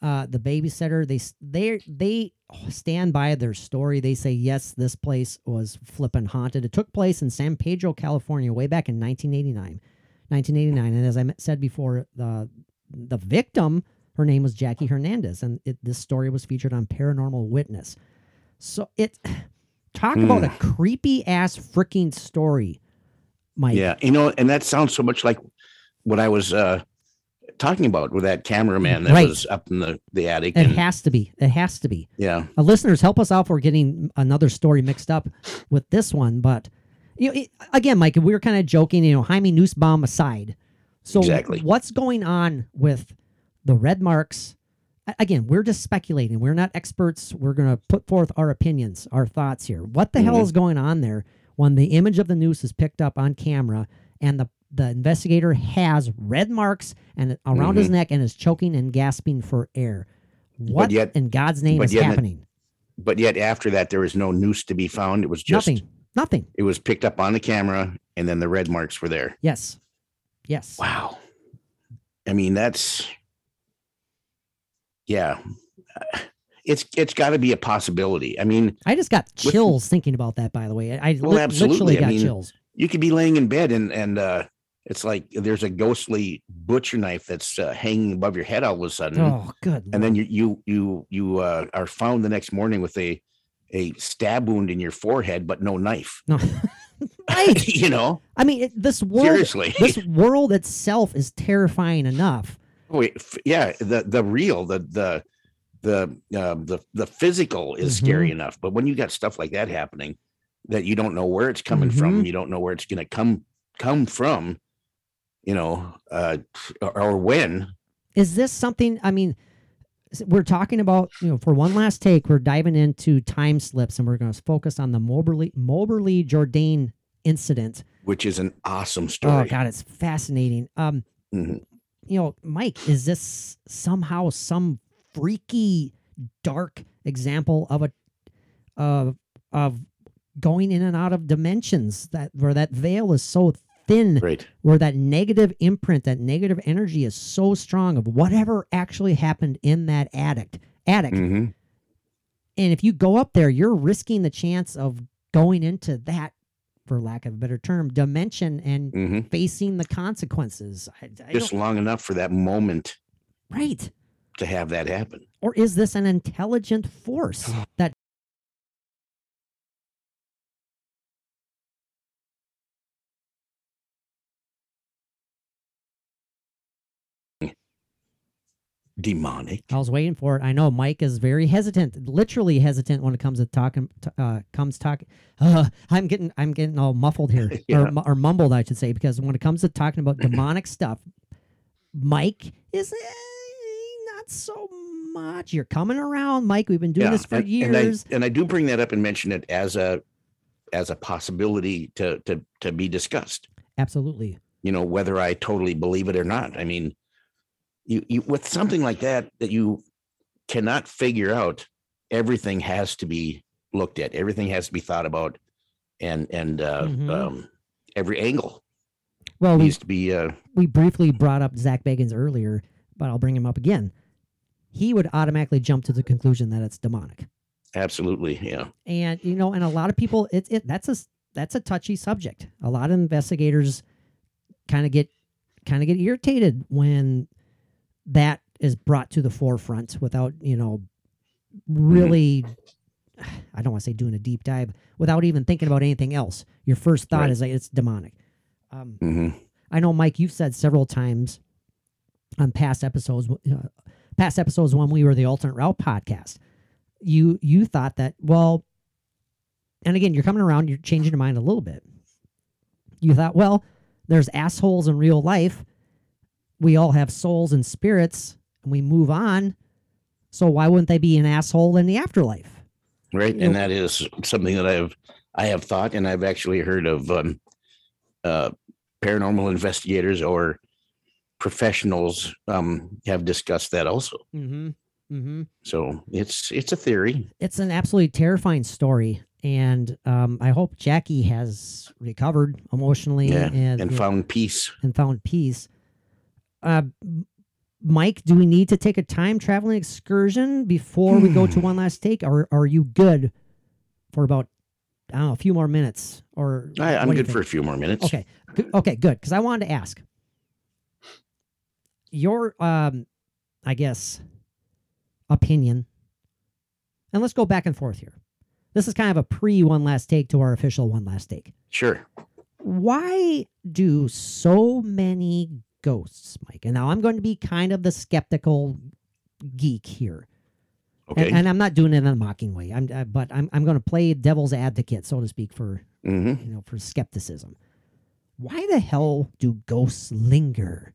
uh, the babysitter, they they they stand by their story. They say yes, this place was flippin' haunted. It took place in San Pedro, California, way back in 1989. 1989, and as I said before, the the victim, her name was Jackie Hernandez, and it, this story was featured on Paranormal Witness. So it talk about a creepy ass freaking story, Mike. Yeah, you know, and that sounds so much like what I was uh talking about with that cameraman that Right. was up in the the attic. It And, has to be. It has to be. yeah, Uh, listeners, help us out for getting another story mixed up with this one. But you know, it, again, Mike, we were kind of joking. You know, Jaime Nussbaum aside. So Exactly. what's going on with the red marks again, we're just speculating. We're not experts. We're going to put forth our opinions, our thoughts here. What the hell Mhm. is going on there when the image of the noose is picked up on camera and the the investigator has red marks and around his Mhm. neck and is choking and gasping for air? What yet- in God's name is yet- happening? But yet after that, there was no noose to be found. It was just Nothing. Nothing. it was picked up on the camera, and then the red marks were there. Yes. Yes. Wow. I mean, that's yeah. It's it's got to be a possibility. I mean, I just got With- chills thinking about that. By the way, I Well, li- absolutely. literally I got mean, chills. you could be laying in bed and and uh it's like there's a ghostly butcher knife that's uh, hanging above your head all of a sudden, Oh, good. and then you you you you uh, are found the next morning with a a stab wound in your forehead, but no knife. no. right. you know, I mean, it, this world, seriously. this world itself is terrifying enough. Wait, yeah, the the real, the the the uh, the the physical is scary Mm-hmm. enough, but when you got stuff like that happening, that you don't know where it's coming Mm-hmm. from, you don't know where it's going to come come from, you know, uh, or, when. Is this something? I mean, we're talking about you know for one last take, we're diving into time slips, and we're going to focus on the Moberly Moberly Jourdain incident. Which is an awesome story. Oh. God, it's fascinating. Um, Mhm. you know, Mike, is this somehow some freaky, dark example of a of of going in and out of dimensions that where that veil is so thin, Right. where that negative imprint, that negative energy is so strong of whatever actually happened in that attic. Attic, hmm and if you go up there, you're risking the chance of going into that, for lack of a better term, dimension and hmm facing the consequences. I, I Just long enough for that moment right. to have that happen. Or is this an intelligent force that Demonic. I was waiting for it? I know Mike is very hesitant, literally hesitant when it comes to talking. Uh, comes talk. Uh, I'm getting, I'm getting all muffled here, Yeah. or, or mumbled, I should say, because when it comes to talking about demonic stuff, Mike is eh, not so much. You're coming around, Mike. We've been doing this for and, years. And I, and I do bring that up and mention it as a as a possibility to to to be discussed. Absolutely. You know, whether I totally believe it or not. I mean, you you with something like that that you cannot figure out, everything has to be looked at. Everything has to be thought about, and and uh, Mhm. um, every angle Well, we needs to be. Uh, we briefly brought up Zak Bagans earlier, but I'll bring him up again. He would automatically jump to the conclusion that it's demonic. absolutely, yeah. and you know and a lot of people it, it that's a that's a touchy subject a lot of investigators kind of get kind of get irritated when that is brought to the forefront without you know really i don't want to say doing a deep dive without even thinking about anything else your first thought Right. is like it's demonic um, hmm I know, Mike, you've said several times on past episodes, uh, past episodes when we were the Alternate Route podcast, you you thought that well, and again, you're coming around, you're changing your mind a little bit. You thought, well, there's assholes in real life. We all have souls and spirits, and we move on. So why wouldn't they be an asshole in the afterlife? right Yeah. and that is something that i've i have thought and i've actually heard of um uh paranormal investigators or professionals um have discussed that also Mm-hmm. Mm-hmm. so it's it's a theory it's an absolutely terrifying story and um, i hope jackie has recovered emotionally yeah and, and found peace and found peace uh, mike do we need to take a time traveling excursion before we go to one last take? Or, are you good for about i don't know a few more minutes? Or I, i'm what do you good for a few more minutes. Okay okay good because i wanted to ask. Your um i guess opinion and let's go back and forth here. This is kind of a pre one last take to our official one last take. Sure. Why do so many ghosts mike and now i'm going to be kind of the skeptical geek here okay and, and i'm not doing it in a mocking way i'm uh, but i'm, I'm going to play devil's advocate so to speak for hmm you know, for skepticism. Why the hell do ghosts linger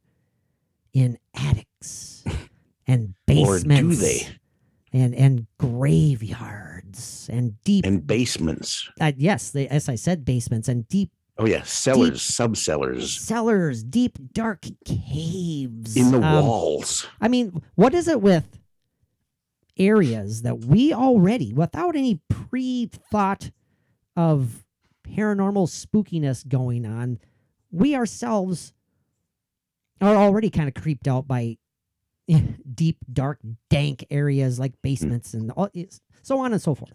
in attics and basements? Or do they? and and graveyards and deep And basements. uh, yes they, as i said basements and deep Oh yeah, cellars, subcellars. Cellars deep dark caves. In the Um, walls. i mean what is it with areas that we already without any pre-thought of paranormal spookiness going on we ourselves are already kind of creeped out by deep dark dank areas like basements and all, so on and so forth.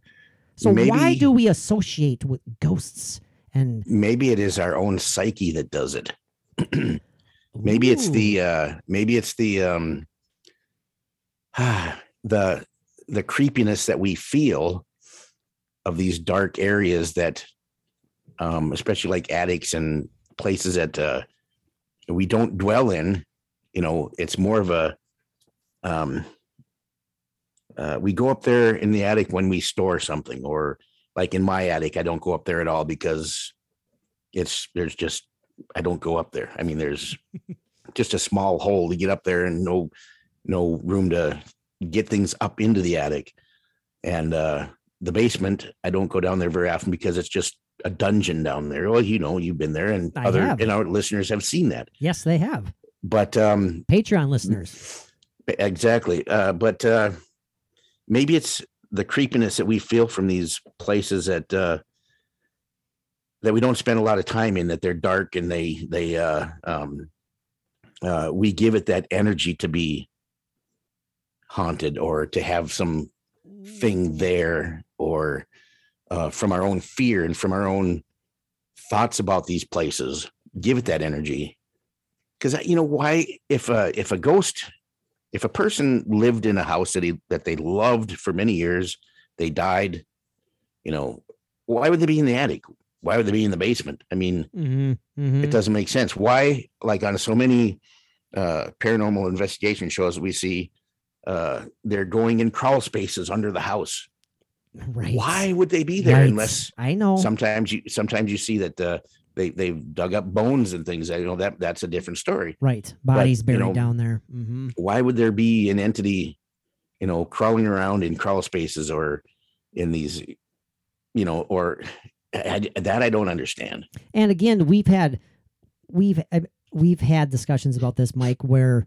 So why do we associate with ghosts and Maybe it is our own psyche that does it. maybe it's the uh maybe it's the um the the creepiness that we feel of these dark areas that um especially like attics and places that uh we don't dwell in you know it's more of a um uh, we go up there in the attic when we store something or like in my attic i don't go up there at all because it's there's just i don't go up there. I mean there's just a small hole to get up there and no no room to get things up into the attic. And uh the basement i don't go down there very often because it's just a dungeon down there. Well you know you've been there and I other have. and our listeners have seen that. Yes they have. But um patreon listeners. Exactly. Uh but uh maybe it's the creepiness that we feel from these places that uh that we don't spend a lot of time in that they're dark and they they uh um uh we give it that energy to be haunted or to have some thing there or uh from our own fear and from our own thoughts about these places give it that energy. Because you know why if a if a ghost if a person lived in a house that he that they loved for many years they died you know why would they be in the attic? Why would they be in the basement? I mean hmm hmm it doesn't make sense. Why like on so many uh paranormal investigation shows we see uh they're going in crawl spaces under the house. Right. Why would they be there Right. unless i know. sometimes you sometimes you see that uh they they've dug up bones and things you know that that's a different story. Right. Bodies you buried know, down there. Hmm why would there be an entity you know crawling around in crawl spaces or in these you know or I, that i don't understand. And again we've had we've uh, we've had discussions about this mike where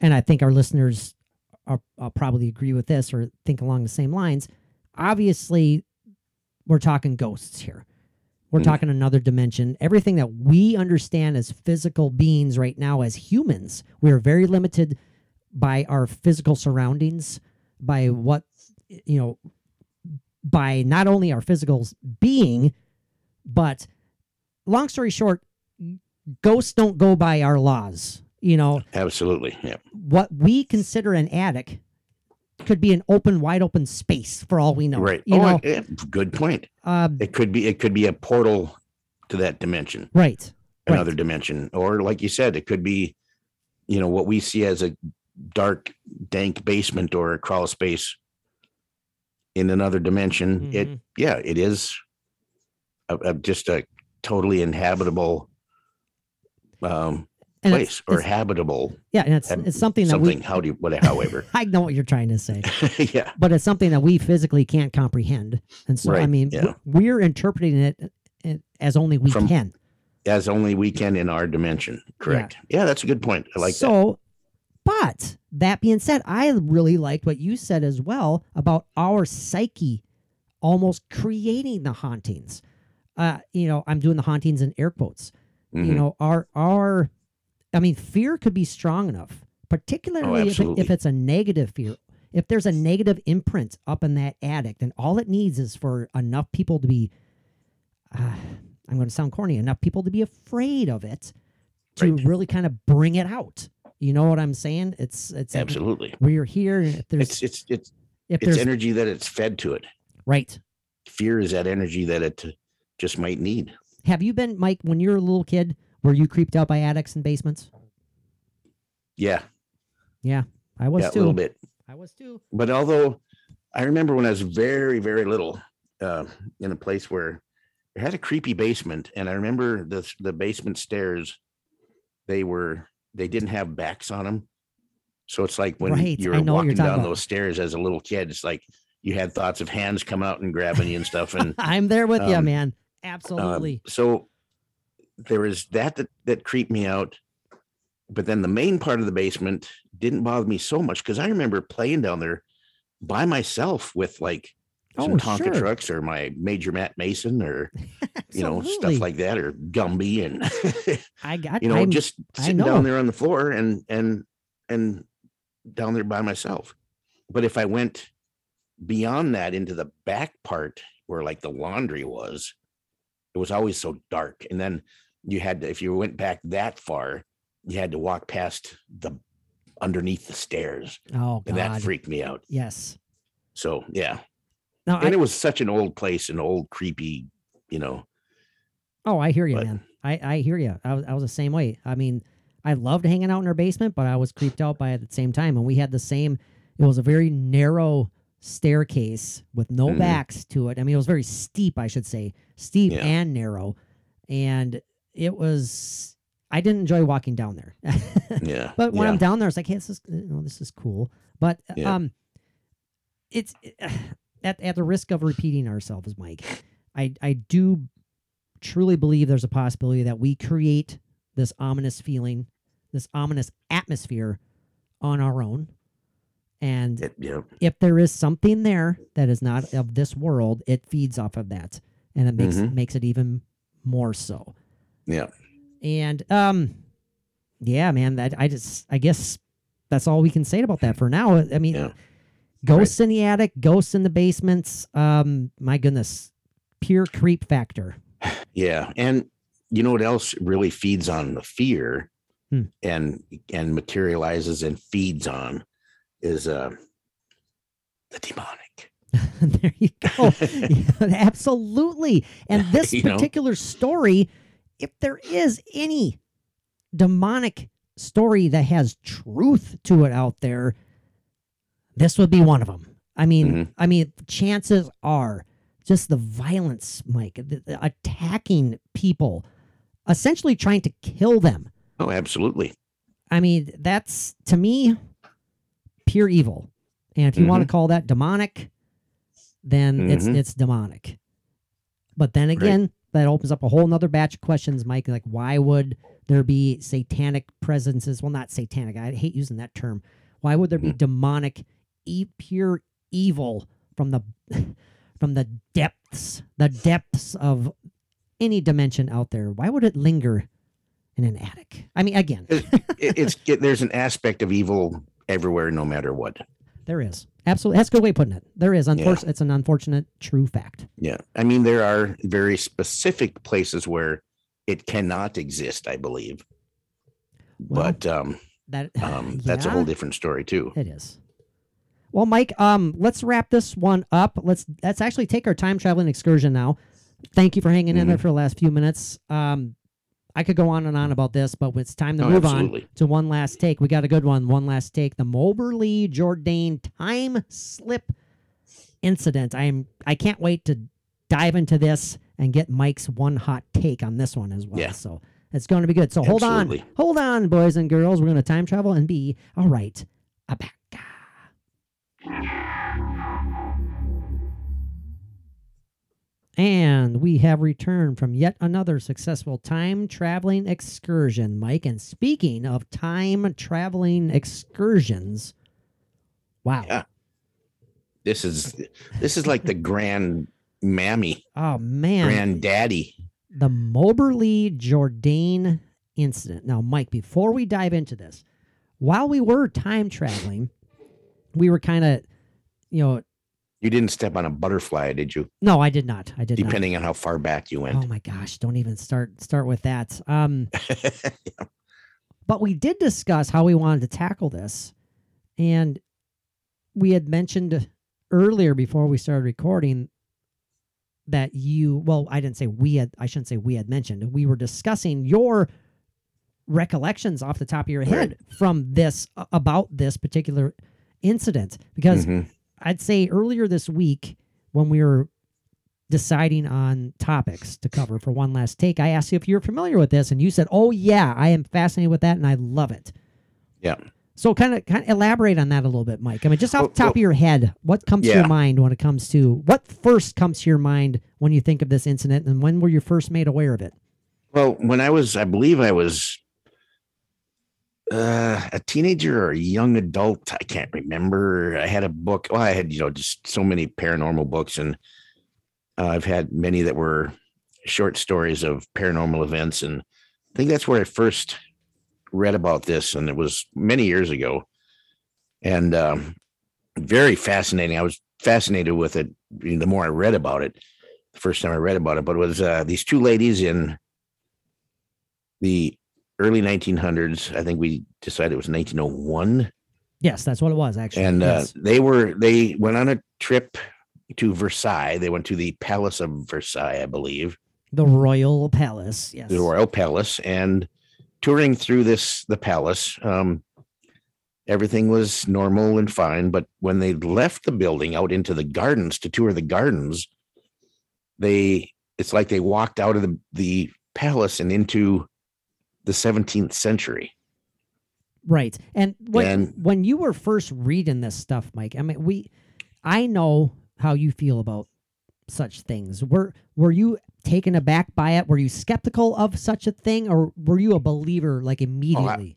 and i think our listeners are, uh probably agree with this or think along the same lines. Obviously we're talking ghosts here we're Mm. talking another dimension. Everything that we understand as physical beings right now as humans we're very limited by our physical surroundings by what you know by not only our physical being but long story short ghosts don't go by our laws you know? Absolutely yeah. What we consider an attic could be an open wide open space for all we know right. you oh, know? Yeah, good point. Um, it could be it could be a portal to that dimension. Right. Another Right. dimension. Or like you said it could be you know what we see as a dark dank basement or a crawl space in another dimension. It Mhm. yeah it is a, a- just a totally inhabitable um and place or habitable yeah and it's, it's something that something we how do you what however. I know what you're trying to say. Yeah. But it's something that we physically can't comprehend. And so i mean yeah. we're interpreting it uh, as only we From- can. as only we can in our dimension. Correct. Yeah, that's a good point. I like that so but that being said i really liked what you said as well about our psyche almost creating the hauntings. Uh you know i'm doing the hauntings in air quotes. You Mhm. know our our i mean fear could be strong enough particularly if, it, if it's a negative fear. If there's a negative imprint up in that attic then all it needs is for enough people to be uh, i'm going to sound corny enough people to be afraid of it to Right. really kind of bring it out. You know what i'm saying? It's it's like absolutely. we're here if there's it's it's it's if it's energy that it's fed to it. Right. Fear is that energy that it just might need. Have you been mike when you were a little kid were you creeped out by attics and basements yeah yeah i was yeah, a little bit i was too but although I remember when I was very, very little, uh, in a place where it had a creepy basement, and I remember the the basement stairs, they were they didn't have backs on them, So it's like when Right, you I were know what you're walking down about. those stairs as a little kid. It's like you had thoughts of hands come out and grabbing you and stuff. And I'm there with you, Um, man. um, Absolutely. so there was that, that that creeped me out. But then the main part of the basement didn't bother me so much because I remember playing down there by myself with like some Oh, Tonka sure. trucks or my Major Matt Mason or you know stuff like that or Gumby and I got you know I'm- just sitting down there on the floor and and and down there by myself but if i went beyond that into the back part where like the laundry was it was always so dark and then you had to if you went back that far you had to walk past the underneath the stairs oh and that freaked me out yes. so yeah No, and I, it was such an old place an old creepy you know oh, I hear you, but- man. I, I hear you. I was, I was the same way. I mean, I loved hanging out in our basement, but I was creeped out by it at the same time. And we had the same. It was a very narrow staircase with no Mhm. backs to it. I mean, it was very steep, I should say, steep Yeah. and narrow, and it was. I didn't enjoy walking down there. yeah But when yeah. I'm down there, it's like, hey, this is you know, this is cool. But Yeah. um, it's at at the risk of repeating ourselves, Mike. I I do truly believe there's a possibility that we create this ominous feeling, this ominous atmosphere on our own. And It- yeah if there is something there that is not of this world, it feeds off of that, and it makes Mhm. makes it even more so. Yeah And um, yeah, man, that I just I guess that's all we can say about that for now. I mean, Yeah. ghosts in the attic, ghosts in the basements. Um, my goodness, pure creep factor. Yeah, and you know what else really feeds on the fear, Hmm. and and materializes and feeds on is uh the demonic. there you go. Yeah, absolutely. And this You know? particular story, if there is any demonic story that has truth to it out there, this would be one of them. I mean, Mhm. I mean, chances are just the violence, Mike, the, the attacking people, essentially trying to kill them. Oh, absolutely. I mean, that's to me pure evil. And if you want to call that demonic, then it's Mhm. it's demonic. But then again, that opens up a whole nother batch of questions, Mike. Like, why would there be satanic presences? Well, not satanic. I hate using that term. Why would there be mm-hmm. demonic, e- pure evil from the from the depths, the depths of any dimension out there? Why would it linger in an attic? I mean, again, It, it's it, there's an aspect of evil everywhere, no matter what. There is. Absolutely. That's a good way of putting it. There is. Unfortunately, it's an unfortunate true fact. Yeah, I mean there are very specific places where it cannot exist. I believe, Well, but um, That um, that's a whole different story too. It is. Well, Mike, um, let's wrap this one up. Let's let's actually take our time traveling excursion now. Thank you for hanging in there Mhm. for the last few minutes. Um, I could go on and on about this, but it's time to Oh, move absolutely. on to one last take. We got a good one. One last take. The Moberly Jourdain time slip incident. I'm I can't wait to dive into this and get Mike's one hot take on this one as well. Yeah. So it's going to be good. So hold on, hold on, boys and girls. We're going to time travel and be all right. A back. And we have returned from yet another successful time traveling excursion, Mike. And speaking of time traveling excursions, wow. Yeah. This is this is like the grand mammy, Oh, man. granddaddy. the Moberly Jourdain incident. Now, Mike, before we dive into this, while we were time traveling, we were kind of, you know, You didn't step on a butterfly, did you? no, I did not. I did not. Depending on how far back you went. Oh my gosh, don't even start start with that. Um but we did discuss how we wanted to tackle this. And we had mentioned earlier before we started recording that you well, I didn't say we had I shouldn't say we had mentioned. We were discussing your recollections off the top of your head from this about this particular incident because Mhm. I'd say earlier this week when we were deciding on topics to cover for one last take, I asked you if you're familiar with this, and you said, "Oh yeah, I am fascinated with that, and I love it." Yeah. So kind of kind of elaborate on that a little bit, Mike. I mean, just off Well- the top well- of your head, what comes to your mind when it comes to what first comes to your mind when you think of this incident, and when were you first made aware of it? Well, when I was, I believe I was uh, a teenager or a young adult. I can't remember. I had a book. Well, I had, you know, just so many paranormal books, and uh, I've had many that were short stories of paranormal events. And I think that's where I first read about this. And it was many years ago. And um, very fascinating. I was fascinated with it the more I read about it. The first time I read about it, but it was uh, these two ladies in the early 1900s. I think we decided it was 1901, Yes, that's what it was actually. and uh, they were they went on a trip to Versailles. They went to the Palace of Versailles, I believe, the Royal Palace. Yes. the Royal Palace, and touring through this the palace. Um, everything was normal and fine, but when they left the building out into the gardens to tour the gardens, they it's like they walked out of the the palace and into the 17th century. Right. And when And- when you were first reading this stuff, Mike, I mean, we, I know how you feel about such things. Were were you taken aback by it? Were you skeptical of such a thing, or were you a believer like immediately?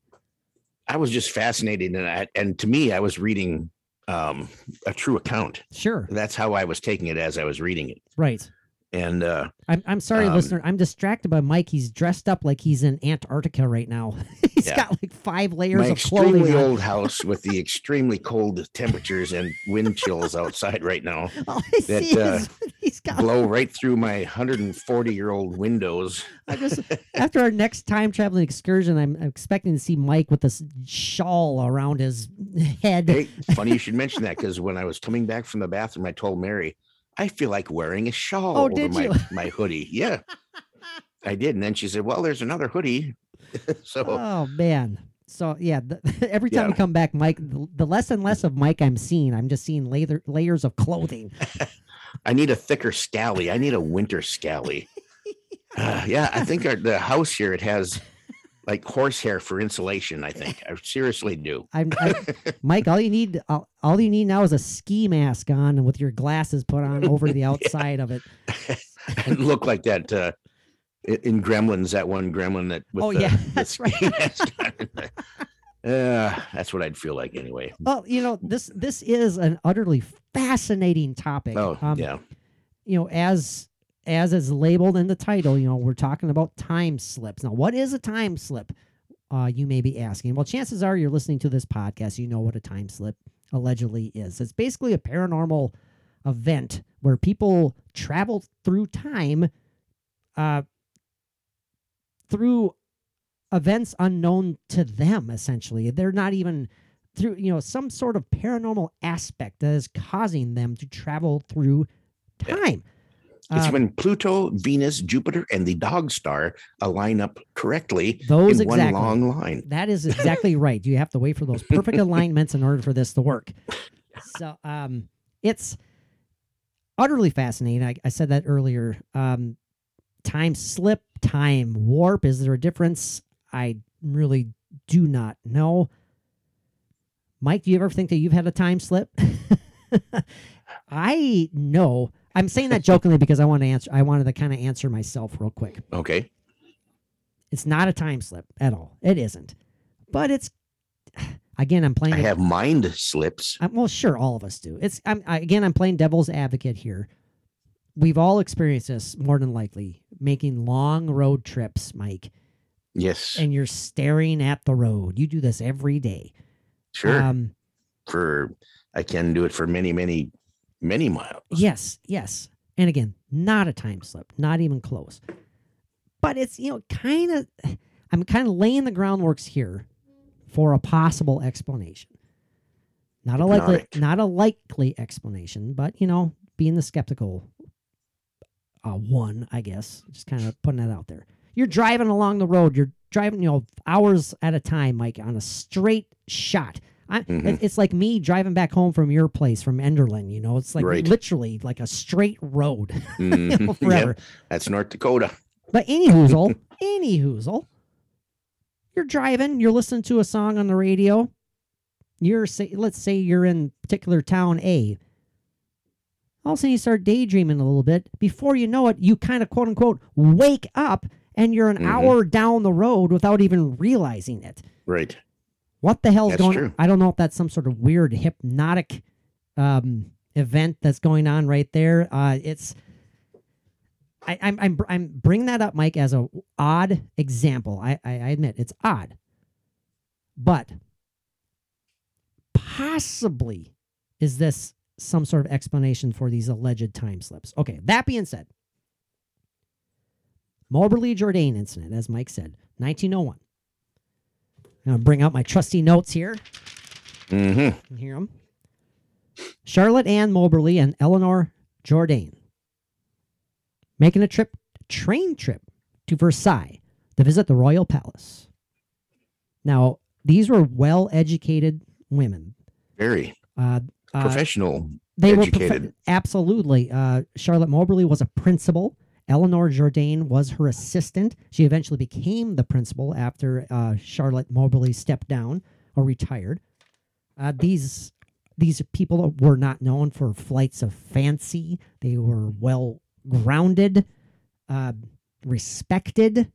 I was just fascinated And that. And to me, I was reading um, a true account. sure. That's how I was taking it as I was reading it. Right. And uh, I'm I'm sorry, Um, listener. I'm distracted by Mike. He's dressed up like he's in Antarctica right now. He's Yeah. got like five layers my of clothing. extremely on. old house with the extremely cold temperatures and wind chills outside right now All I that, see uh, is he's got. blow right through my 140 year old windows. I just after our next time traveling excursion, I'm expecting to see Mike with this shawl around his head. Hey, funny you should mention that because when I was coming back from the bathroom, I told Mary, I feel like wearing a shawl Oh, over my, my hoodie. Yeah, I did. And then she said, Well, there's another hoodie. so Oh man. So yeah, th- every time we Yeah. come back, Mike, the, the less and less of Mike I'm seeing, I'm just seeing layer, layers of clothing. I need a thicker scally. I need a winter scally. Uh, yeah, I think our, the house here it has like horsehair for insulation. I think I seriously do. I'm, I, Mike. All you need, all, all you need now is a ski mask on, and with your glasses put on over the outside of it. I look like that uh, in Gremlins. That one Gremlin that. With Oh, the, yeah, that's right. ski mask on. Uh, that's what I'd feel like anyway. Well, you know this this is an utterly fascinating topic. Oh Um, yeah, you know, as as is labeled in the title, you know, we're talking about time slips. Now, what is a time slip? Uh, you may be asking. Well, chances are you're listening to this podcast, you know what a time slip allegedly is. It's basically a paranormal event where people travel through time uh, through events unknown to them, essentially. They're not even through, you know, some sort of paranormal aspect that is causing them to travel through Yeah. It's Uh, when Pluto, Venus, Jupiter, and the Dog Star align up correctly Those in exactly. one long line. That is exactly right. You have to wait for those perfect alignments in order for this to work. So um it's utterly fascinating. I, I said that earlier. Um time slip, time warp. Is there a difference? I really do not know. Mike, do you ever think that you've had a time slip? I know. I'm saying that jokingly because I want to answer I wanted to kind of answer myself real quick. Okay. It's not a time slip at all. It isn't. But it's again, I'm playing. I have mind slips. I'm, well, sure, all of us do. It's I'm I, again, I'm playing devil's advocate here. We've all experienced this more than likely, making long road trips, Mike, Yes, and you're staring at the road. You do this every day. sure. Um, for I can do it for many, many, many miles. yes, yes. And again, not a time slip, not even close. But it's you know kind of I'm kind of laying the groundworks here for a possible explanation. Not a likely, Hypnotic. not a likely explanation, but you know, being the skeptical uh, one, I guess, just kind of putting that out there. You're driving along the road. You're driving, you know, hours at a time, Mike, on a straight shot. I, Mhm. It's like me driving back home from your place from Enderlin. You know, it's like Right. literally like a straight road you know, Mhm. Yep, forever. that's North Dakota. But any hoozle, any hoozle, you're driving, you're listening to a song on the radio, you're say let's say you're in particular town A. All of a sudden you start daydreaming a little bit. Before you know it, you kind of quote unquote wake up and you're an Mhm. hour down the road without even realizing it. Right. What the hell's That's going true. I don't know if that's some sort of weird hypnotic um, event that's going on right there. Uh, it's I, I'm I'm I'm bringing that up, Mike, as a odd example. I, I I admit it's odd, but possibly is this some sort of explanation for these alleged time slips? Okay. That being said, Moberly Jourdain incident, as Mike said, 1901. I'm gonna bring out my trusty notes here. Mm-hmm. You can hear them. Charlotte Ann Moberly and Eleanor Jourdain making a trip, train trip to Versailles to visit the royal palace. Now, these were well-educated women. Very Uh, uh, professional. they were educated. profe- absolutely. Uh, Charlotte Moberly was a principal. Eleanor Jourdain was her assistant. She eventually became the principal after uh, Charlotte Moberly stepped down or retired. Uh, these these people were not known for flights of fancy. They were well grounded, uh, respected.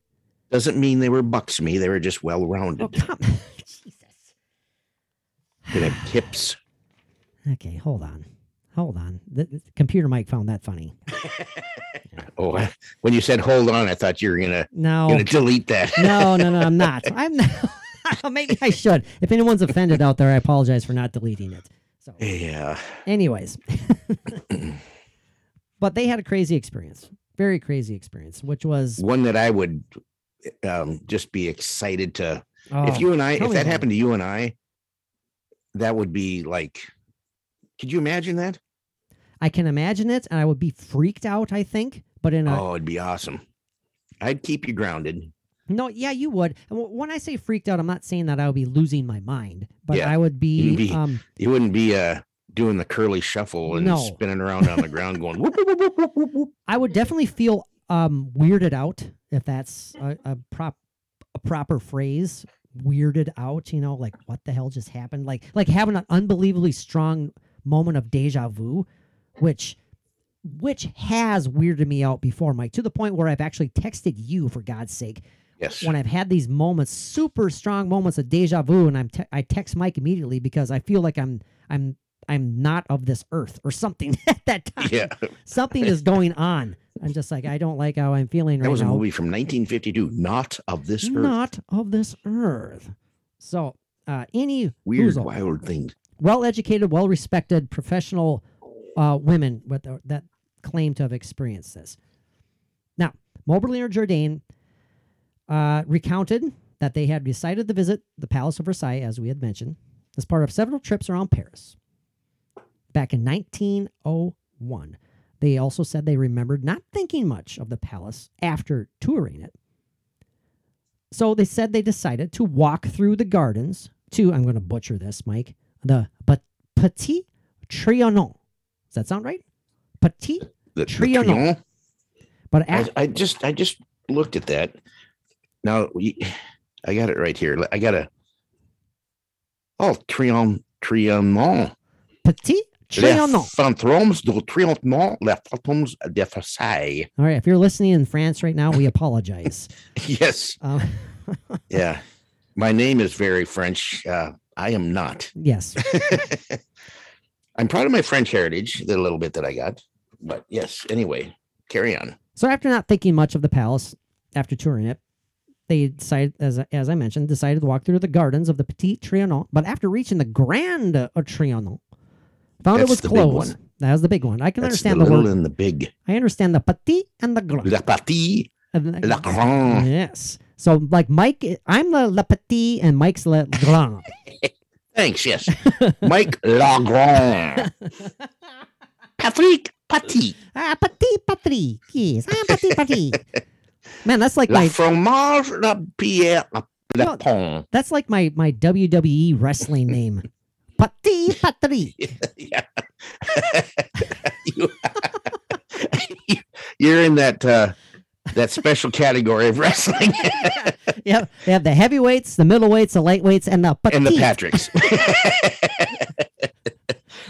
Doesn't mean they were bucksmy. They were just well rounded. Oh, come, Jesus. They have hips. Okay, hold on, hold on. The, the computer mic found that funny. Oh, I- when you said hold on, I thought you were gonna No, gonna delete that. no, no, no, I'm not. I'm not. Maybe I should. If anyone's offended out there, I apologize for not deleting it. So, yeah. anyways, but they had a crazy experience, very crazy experience, which was One that I would um, just be excited to. oh, if you and I, if that about happened to you and I, that would be like. Could you imagine that? I can imagine it, and I would be freaked out. I think, but in a Oh, it'd be awesome. I'd keep you grounded. no, yeah, you would. When I say freaked out, I'm not saying that I would be losing my mind, but Yeah, I would be. you'd be- um, You wouldn't be uh doing the curly shuffle and No. spinning around on the ground going whoop, whoop, whoop. I would definitely feel um weirded out if that's a, a prop a proper phrase. Weirded out, you know, like what the hell just happened? Like like having an unbelievably strong moment of deja vu, which which has weirded me out before, Mike, to the point where I've actually texted you for God's sake Yes. when I've had these moments, super strong moments of deja vu, and I'm te- I text Mike immediately because I feel like I'm I'm I'm not of this earth or something at that time. Yeah. Something is going on. I'm just like I don't like how I'm feeling right now. That was a movie from 1952. Not of this earth. Not of this earth. So uh, any Weird, wild things. well-educated, well-respected, professional uh, women with the, that claim to have experienced this. Now, Moberly and Jourdain uh, recounted that they had decided to visit the Palace of Versailles, as we had mentioned, as part of several trips around Paris. Back in 1901, they also said they remembered not thinking much of the palace after touring it. So they said they decided to walk through the gardens to, I'm going to butcher this, Mike, the Petit Trianon. Does that sound right? Petit, The, the Trianon. Trianon. but I, I just I just looked at that. Now we- I got it right here. I got a oh Trion Trianon. Petit Trianon. fantômes du Trianon, les fantômes de Versailles. All right, if you're listening in France right now, we apologize. Yes, um, yeah. My name is very French. Uh, I am not. yes. I'm proud of my French heritage, the little bit that I got. But yes, anyway, carry on. So after not thinking much of the palace, after touring it, they decided, as as I mentioned, decided to walk through the gardens of the Petit Trianon. But after reaching the Grand Trianon, found it was closed. one. That was the big one. I can That's understand the, little word. and the big. I understand the petit and the grand. La the- la grande. Yes. So like Mike, I'm the le petit and Mike's le grand. Thanks, yes. Mike Lagrand. Patrick Paty. ah, petit Patrick. Yes, ah, petit Patrick. Man, that's like La my fromage, la pierre, la, la No. pont. that's like my my WWE wrestling name. Petit Patrick. yeah. you, you're in that uh, that special category of wrestling Yep. They have the heavyweights, the middleweights, the lightweights, and the petite. and the Patricks.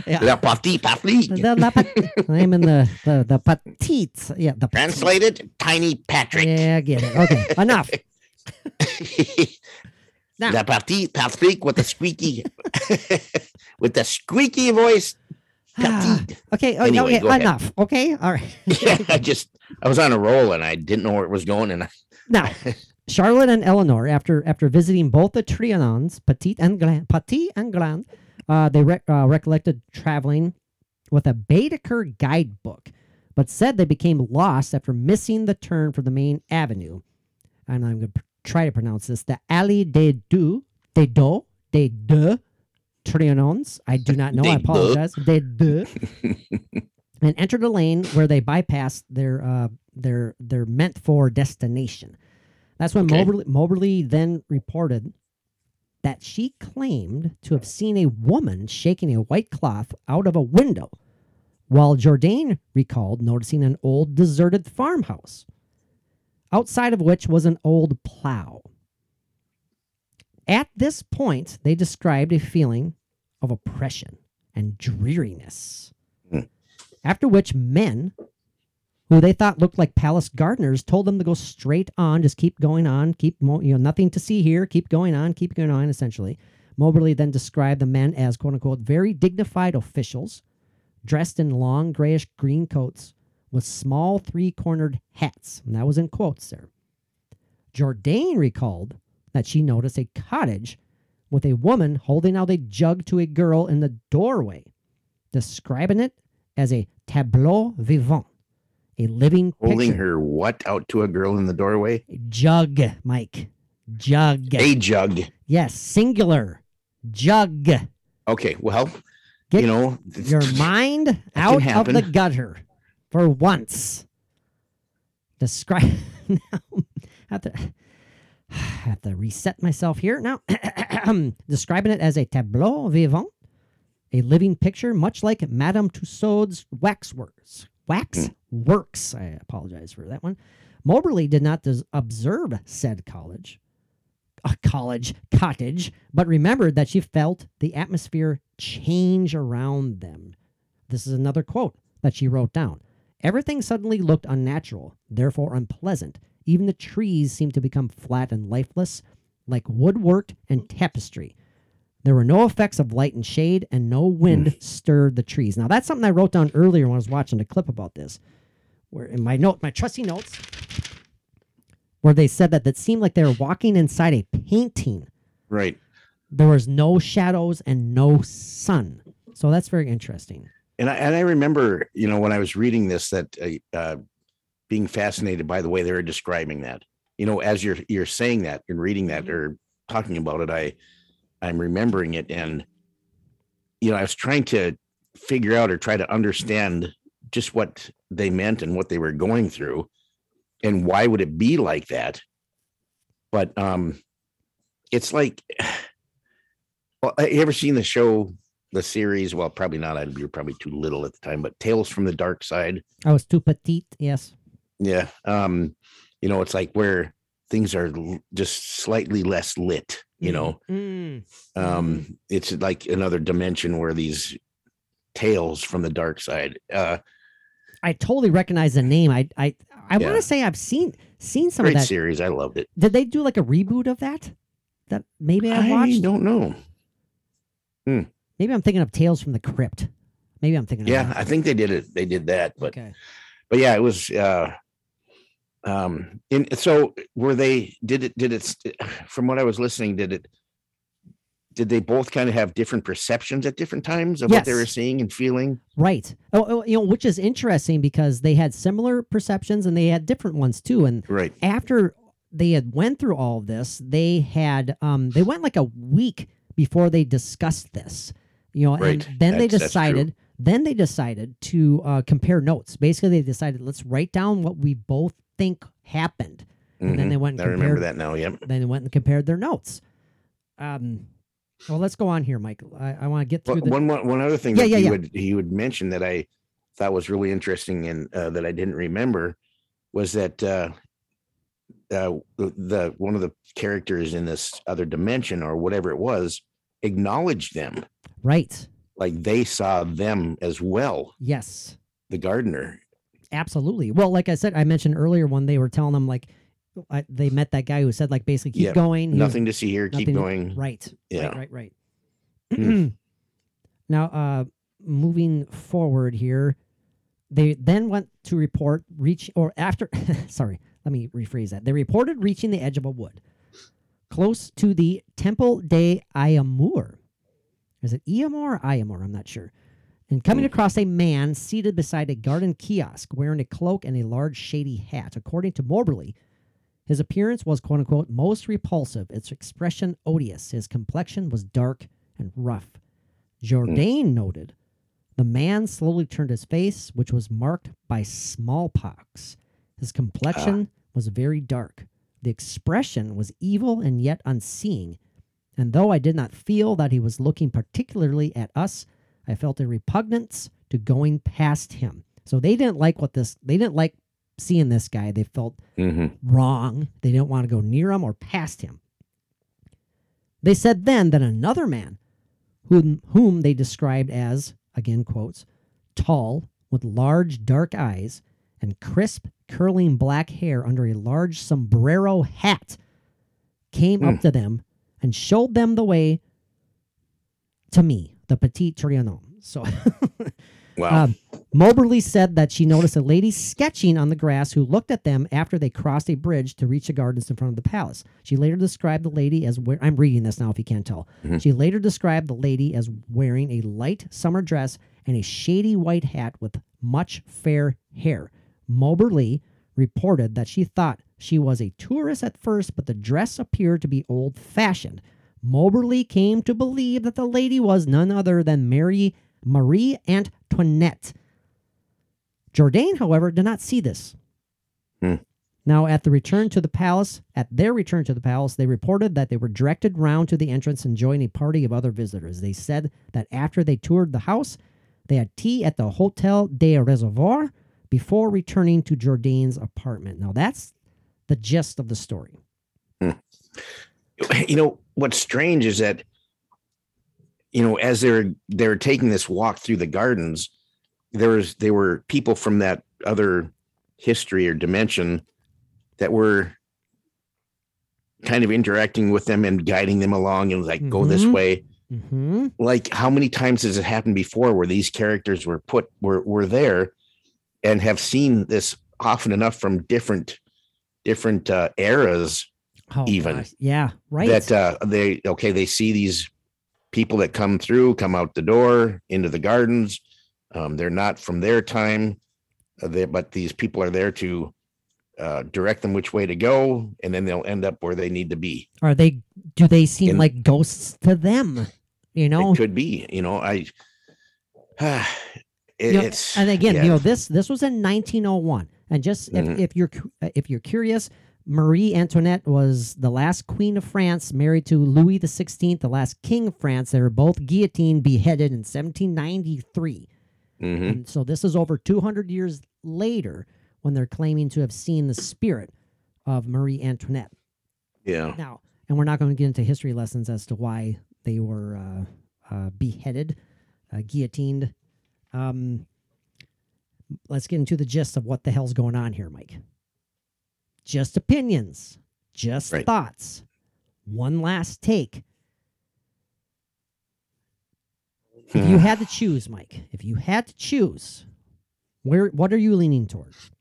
Yeah. La Patrie Patrie. The, the, I'm in the the the petite. Yeah, the petite. Translated, Tiny Patrick. Yeah, I get it. Okay, enough. Now- La Patrie Patrick with the squeaky, with the squeaky voice. Petite. okay, oh, Anyway, okay, enough. Okay, all right. yeah, I just I was on a roll and I didn't know where it was going, and I, Now, Charlotte and Eleanor, after after visiting both the Trianons, Petite and Grand, Petit and Grand, uh, they rec- uh, recollected traveling with a Baedeker guidebook, but said they became lost after missing the turn for the main avenue. And I'm going to try to pronounce this: the Allée des Deux, des Deux, des Deux Trianons. I do not know. I apologize. Des Deux. and entered a lane where they bypassed their uh, their their meant for destination. That's when Okay. Moberly, Moberly then reported that she claimed to have seen a woman shaking a white cloth out of a window, while Jourdain recalled noticing an old deserted farmhouse, outside of which was an old plow. At this point, they described a feeling of oppression and dreariness. After which, men who they thought looked like palace gardeners told them to go straight on, just keep going on, keep you know nothing to see here, keep going on, keep going on. Essentially, Moberly then described the men as "quote unquote" very dignified officials, dressed in long grayish green coats with small three-cornered hats, and that was in quotes there. Jourdain recalled that she noticed a cottage with a woman holding out a jug to a girl in the doorway, describing it as a tableau vivant, a living holding picture. her what out to a girl in the doorway? jug, Mike. Jug. A jug. Yes, singular. Jug. Okay, well, Get you know, your mind out of the gutter for once. Describe now. Have to have to reset myself here now. Describing it as a tableau vivant, a living picture, much like Madame Tussauds waxworks. Wax hmm. works. I apologize for that one. Moberly did not des- observe said college, a college cottage, but remembered that she felt the atmosphere change around them. This is another quote that she wrote down. Everything suddenly looked unnatural, therefore unpleasant. Even the trees seemed to become flat and lifeless, like woodwork and tapestry. There were no effects of light and shade, and no wind stirred the trees. Now, that's something I wrote down earlier when I was watching a clip about this. Where in my note, my trusty notes, where they said that it seemed like they were walking inside a painting. right. There was no shadows and no sun. So that's very interesting. And I and I remember, you know, when I was reading this, that uh, uh, being fascinated by the way they were describing that. You know, as you're you're saying that and reading that or talking about it, I I'm remembering it, and you know, I was trying to figure out or try to understand just what they meant and what they were going through, and why would it be like that. But um, it's like, well, have you ever seen the show the series. Well, probably not. I'd be probably too little at the time, but Tales from the Dark Side. I was too petite. Yes. Yeah. Um, you know, it's like where things are just slightly less lit, you know. Mm. Um, it's like another dimension where these tales from the dark side. Uh I totally recognize the name. I I I want to say I've seen seen some great of that. series. I loved it. Did they do like a reboot of that? That maybe I watched I don't know. Maybe I'm thinking of Tales from the Crypt. Maybe I'm thinking. Yeah. I think they did it. They did that, but okay. but yeah, it was uh um and so were they did it did it from what I was listening, did it did they both kind of have different perceptions at different times of what they were seeing and feeling? Right. Oh, oh, you know, which is interesting because they had similar perceptions and they had different ones too. And Right. after they had went through all of this, they had um they went like a week before they discussed this. You know, Right. and then they That's- true. decided then they decided to uh, compare notes. Basically, they decided let's write down what we both think happened. And then Mhm. they went and I remember that now. Yep. Then they went and compared their notes. Um, well, let's go on here, Mike. I, I want to get through Well, the. one one one other thing Yeah, that yeah, he yeah. would he would mention that I thought was really interesting and uh, that I didn't remember was that uh, uh, the, the one of the characters in this other dimension or whatever it was acknowledged them Right. like they saw them as well Yes. the gardener Absolutely. Well, like I said, I mentioned earlier when they were telling them like I, they met that guy who said like basically keep Yeah, going. He was- nothing to see here keep going Right. Yeah. Right. Right. Right. Hmm. now, uh, moving forward here, they then went to report reach or after. sorry, let me rephrase that. They reported reaching the edge of a wood close to the Temple de l'Amour. Is it Iamur or Iamur? I'm not sure. And coming mm-hmm. across a man seated beside a garden kiosk wearing a cloak and a large shady hat. According to Moberly, his appearance was quote unquote most repulsive, its expression odious. His complexion was dark and rough. Jourdain noted the man slowly turned his face, which was marked by smallpox. His complexion ah. was very dark. The expression was evil and yet unseeing. And though I did not feel that he was looking particularly at us, I felt a repugnance to going past him. So they didn't like what this, they didn't like seeing this guy. They felt Mhm. wrong. They didn't want to go near him or past him. They said then that another man, whom, whom they described as, again quotes, tall, with large dark eyes and crisp, curling black hair under a large sombrero hat, came up to them and showed them the way to me, the petit Trianon. So wow um, Moberly said that she noticed a lady sketching on the grass who looked at them after they crossed a bridge to reach the gardens in front of the palace. She later described the lady as wear- I'm reading this now if you can't tell. She later described the lady as wearing a light summer dress and a shady white hat with much fair hair. Moberly reported that she thought she was a tourist at first, but the dress appeared to be old fashioned. Moberly came to believe that the lady was none other than Mary Marie Antoinette. Jourdain, however, did not see this. Hmm. Now, at the return to the palace, at their return to the palace, they reported that they were directed round to the entrance and joined a party of other visitors. They said that after they toured the house, they had tea at the Hotel des Reservoirs before returning to Jourdain's apartment. Now, that's the gist of the story. you know what's strange is that you know as they're they're taking this walk through the gardens there was there were people from that other history or dimension that were kind of interacting with them and guiding them along and like go this Mhm. way Mm-hmm. like how many times has it happened before where these characters were put were were there and have seen this often enough from different different uh, eras Oh, Even. gosh. Yeah, right. that uh, they okay they see these people that come through come out the door into the gardens um, they're not from their time uh, they, but these people are there to uh, direct them which way to go and then they'll end up where they need to be Are they? Do they seem In- like ghosts to them? You know, it could be you know i it, You know, it's and again, yeah. you know this this was in 1901, and just if, Mhm. if you're uh, if you're curious, Marie Antoinette was the last queen of France, married to Louis XVI, the last king of France. They were both guillotined, beheaded in 1793. Mhm. And so this is over 200 years later when they're claiming to have seen the spirit of Marie Antoinette. yeah Now, and we're not going to get into history lessons as to why they were uh, uh, beheaded, uh, guillotined. Um, let's get into the gist of what the hell's going on here, Mike. Just opinions, just Right. thoughts. One last take. If Hmm. you had to choose, Mike, if you had to choose, where what are you leaning towards?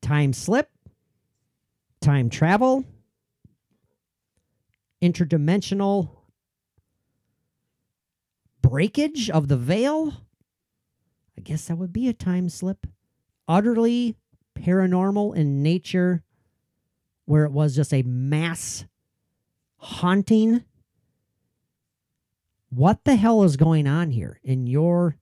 Time slip, time travel, interdimensional breakage of the veil. I guess that would be a time slip. Utterly paranormal in nature, where it was just a mass haunting. What the hell is going on here in your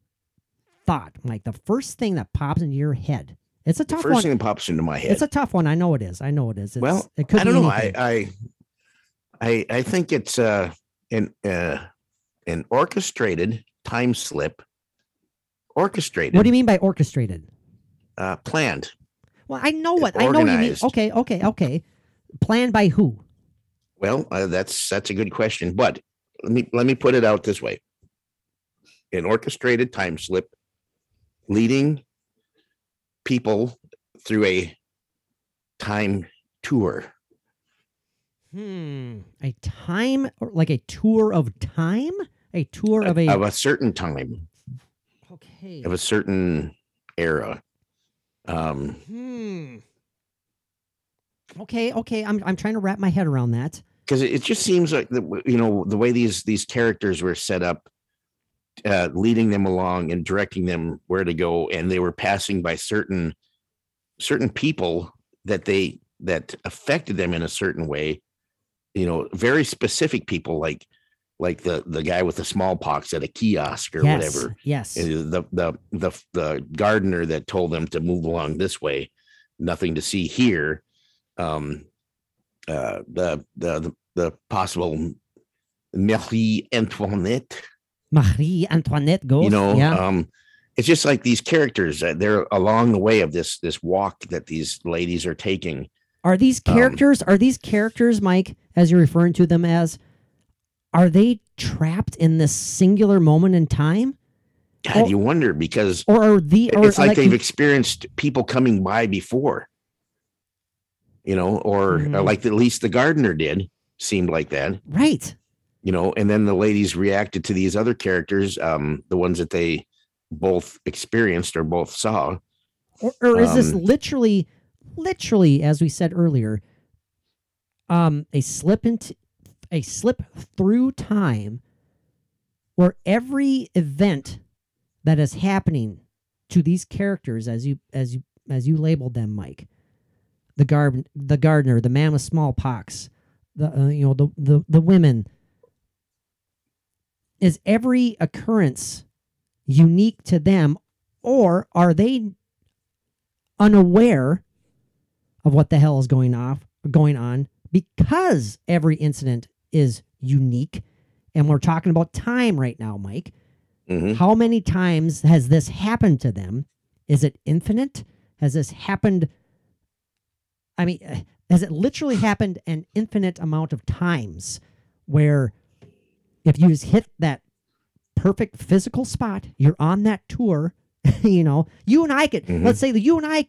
thought? Like the first thing that pops into your head. It's a the tough first one. thing that pops into my head It's a tough one. I know it is. I know it is. It's, well it could i don't be know I. I i i think it's uh an uh an orchestrated time slip orchestrated what do you mean by orchestrated? uh planned Well, I know what I know what you mean. Okay, okay, okay. Planned by who? Well, uh, that's that's a good question, but let me let me put it out this way: an orchestrated time slip, leading people through a time tour. Hmm. A time or like a tour of time? A tour of a of a certain time, Okay. of a certain era. Um, Hmm. Okay, okay. I'm I'm trying to wrap my head around that. because it, just seems like the you know the way these these characters were set up uh leading them along and directing them where to go and they were passing by certain certain people that they that affected them in a certain way you know very specific people like like the the guy with the smallpox at a kiosk or yes. whatever Yes. the the the the gardener that told them to move along this way nothing to see here um uh the the the, possible Marie Antoinette Marie Antoinette goes. you know yeah. um it's just like these characters uh, they're along the way of this this walk that these ladies are taking Are these Um, characters, are these characters, Mike, as you're referring to them as, are they trapped in this singular moment in time? god Well- you wonder because Or are the or it's like, they've you- experienced people coming by before you know or, or Mhm. like at least the gardener did seemed like that right. you know and then the ladies reacted to these other characters um the ones that they both experienced or both saw Or, or is this Um, literally, literally, as we said earlier, um, a slip into a slip through time where every event that is happening to these characters as you as you as you labeled them, Mike, the garden the gardener, the man with smallpox, the uh, you know the the the women, is every occurrence unique to them, or are they unaware of what the hell is going off going on because every incident is unique? And we're talking about time right now mike. Mhm. how many times has this happened to them? Is it infinite? Has this happened i mean has it literally happened an infinite amount of times where if you just hit that perfect physical spot you're on that tour you know? You and i could Mhm. let's say that you and i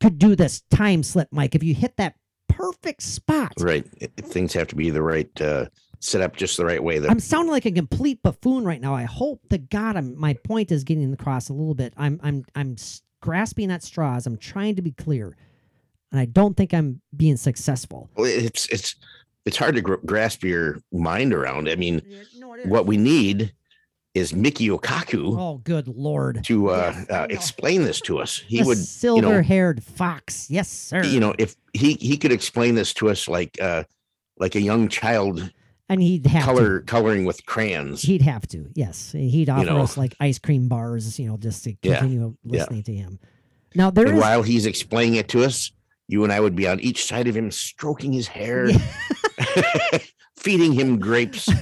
could do this time slip mike if you hit that perfect spot. Right. Things have to be the right uh set up just the right way that i'm sounding like a complete buffoon right now. I hope to god I'm, my point is getting across a little bit. I'm i'm i'm grasping at straws. I'm trying to be clear and i don't think i'm being successful. It's it's it's hard to gr- grasp your mind around. I mean no, what we need is Michio Kaku oh good lord. to uh, Yes, uh explain this to us. He The would you know silver-haired fox. Yes sir. you know if he he could explain this to us like uh like a young child and he'd have color to. coloring with crayons. He'd have to yes. He'd offer know. us like ice cream bars you know just to continue yeah. listening to him. Now there and is while he's explaining it to us you and i would be on each side of him stroking his hair feeding him grapes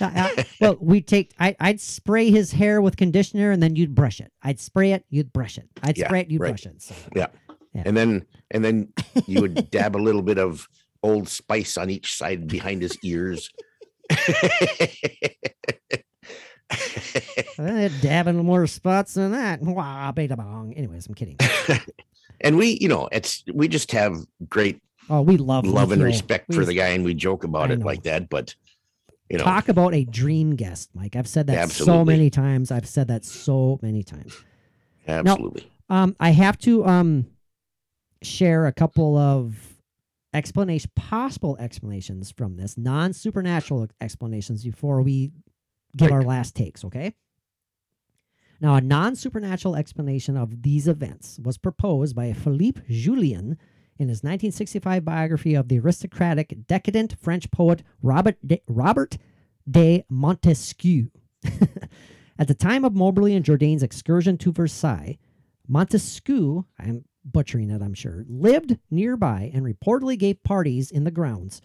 I- well, we take. I, I'd spray his hair with conditioner, and then you'd brush it. I'd spray it, you'd brush it. I'd Yeah, spray it, you'd right. brush it. So, Yeah. Yeah. and then and then you would dab a little bit of old spice on each side behind his ears dabbing more spots than that. Wah, beta bong. Anyways, I'm kidding. And we you know it's we just have great Oh, we love love and respect We for just the guy and we joke about it like that but you know Talk about a dream guest, Mike. I've said that so many times. I've said that so many times. absolutely Um, I have to um share a couple of explanation, possible explanations from this, non supernatural explanations before we give our last takes. Okay. Now, a non supernatural explanation of these events was proposed by Philippe Jullian in his 1965 biography of the aristocratic, decadent French poet Robert de, Robert de Montesquiou. At the time of Moberly and Jourdain's excursion to Versailles, Montesquiou, I'm butchering it, I'm sure, lived nearby and reportedly gave parties in the grounds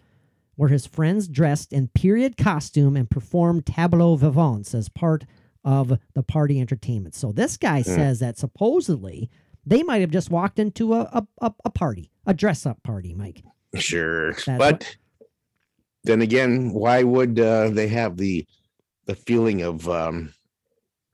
where his friends dressed in period costume and performed tableaux vivants as part of the party entertainment. So this guy says that supposedly they might have just walked into a, a, a, party, a dress up party, Mike. Sure, That's but what- then again, why would uh, they have the the feeling of um,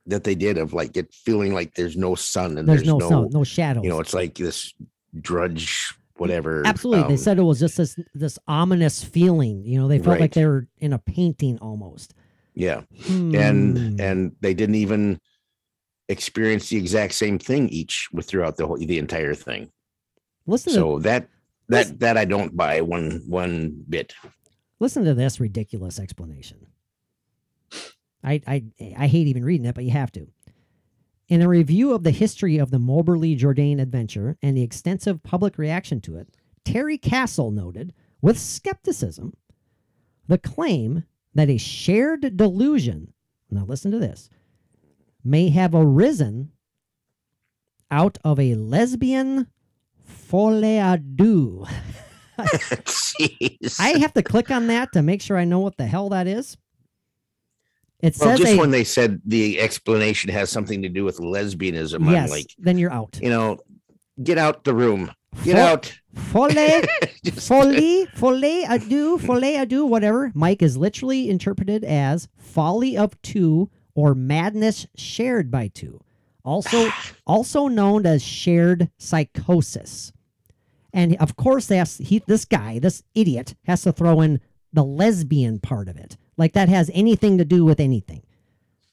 that they did of like it feeling like there's no sun and There's, there's, no, no, sun, no shadows. you know, it's like this drudge whatever. Absolutely. they um, said it was just this this ominous feeling. You know, they felt like they were in a painting almost. Yeah, Hmm. and and they didn't even experience the exact same thing each with throughout the whole the entire thing. listen to So that listen- that that I don't buy one one bit. listen to this ridiculous explanation. I I I hate even reading it, but you have to. In a review of the history of the Moberly Jourdain adventure and the extensive public reaction to it, Terry Castle noted with skepticism the claim that a shared delusion, now listen to this, may have arisen out of a lesbian folie à deux. Jeez. I have to click on that to make sure I know what the hell that is. It well, says just a, when they said the explanation has something to do with lesbianism, I'm yes, like, then you're out. you know, get out the room. Get Fo- out. Folie, Just- folie, folie deux, folie à whatever. Mike is literally interpreted as folly of two or madness shared by two. Also, also known as shared psychosis. And of course, that's he. This guy, this idiot, has to throw in the lesbian part of it, like that has anything to do with anything.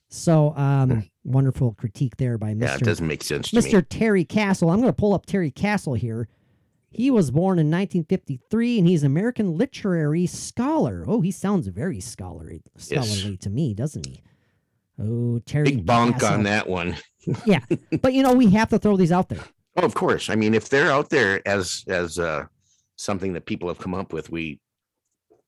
So, um, wonderful critique there by Hmm. yeah, Mr. it doesn't make sense to me. Mr. Terry Castle. I'm going to pull up Terry Castle here. He was born in 1953 and he's an American literary scholar. Oh, he sounds very scholarly, scholarly to me, doesn't he? Oh, Terry Big bonk Castle. on that one. Yeah, but you know we have to throw these out there. Oh, of course. I mean, if they're out there as as uh, something that people have come up with, we,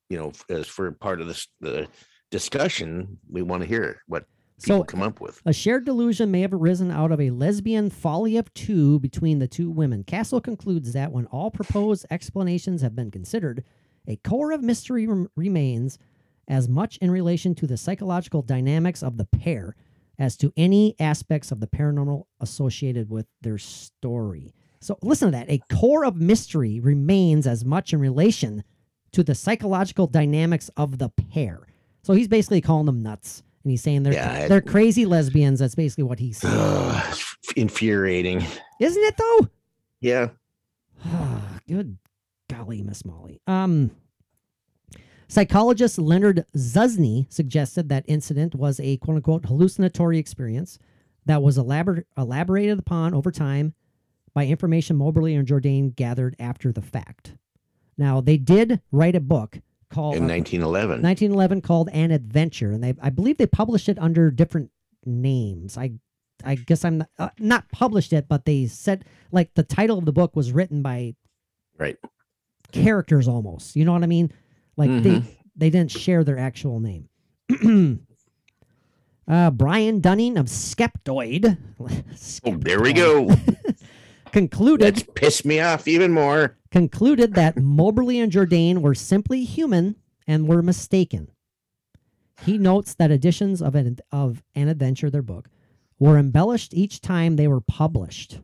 you know, as for part of this the discussion, we want to hear what So come up with. A shared delusion may have arisen out of a lesbian folly of two between the two women. Castle concludes that when all proposed explanations have been considered, a core of mystery rem- remains as much in relation to the psychological dynamics of the pair as to any aspects of the paranormal associated with their story. So listen to that. A core of mystery remains as much in relation to the psychological dynamics of the pair. So he's basically calling them nuts. And he's saying they're Yeah, they're crazy lesbians. That's basically what he's saying. It's infuriating. Isn't it though? Yeah. Good golly, Miss Molly. Um, psychologist Leonard Zusne suggested that incident was a quote unquote hallucinatory experience that was elabor- elaborated upon over time by information Moberly and Jourdain gathered after the fact. Now, they did write a book called In uh, 1911. 1911 called An Adventure, and they I believe they published it under different names. I I guess I'm not, uh, not published it, but they said like the title of the book was written by Right. characters almost. You know what I mean? Like they Mhm. they didn't share their actual name. uh, Brian Dunning of Skeptoid Oh, there we go. concluded That's pissed me off even more. Concluded that Moberly and Jourdain were simply human and were mistaken. He notes that editions of an, of An Adventure, their book, were embellished each time they were published,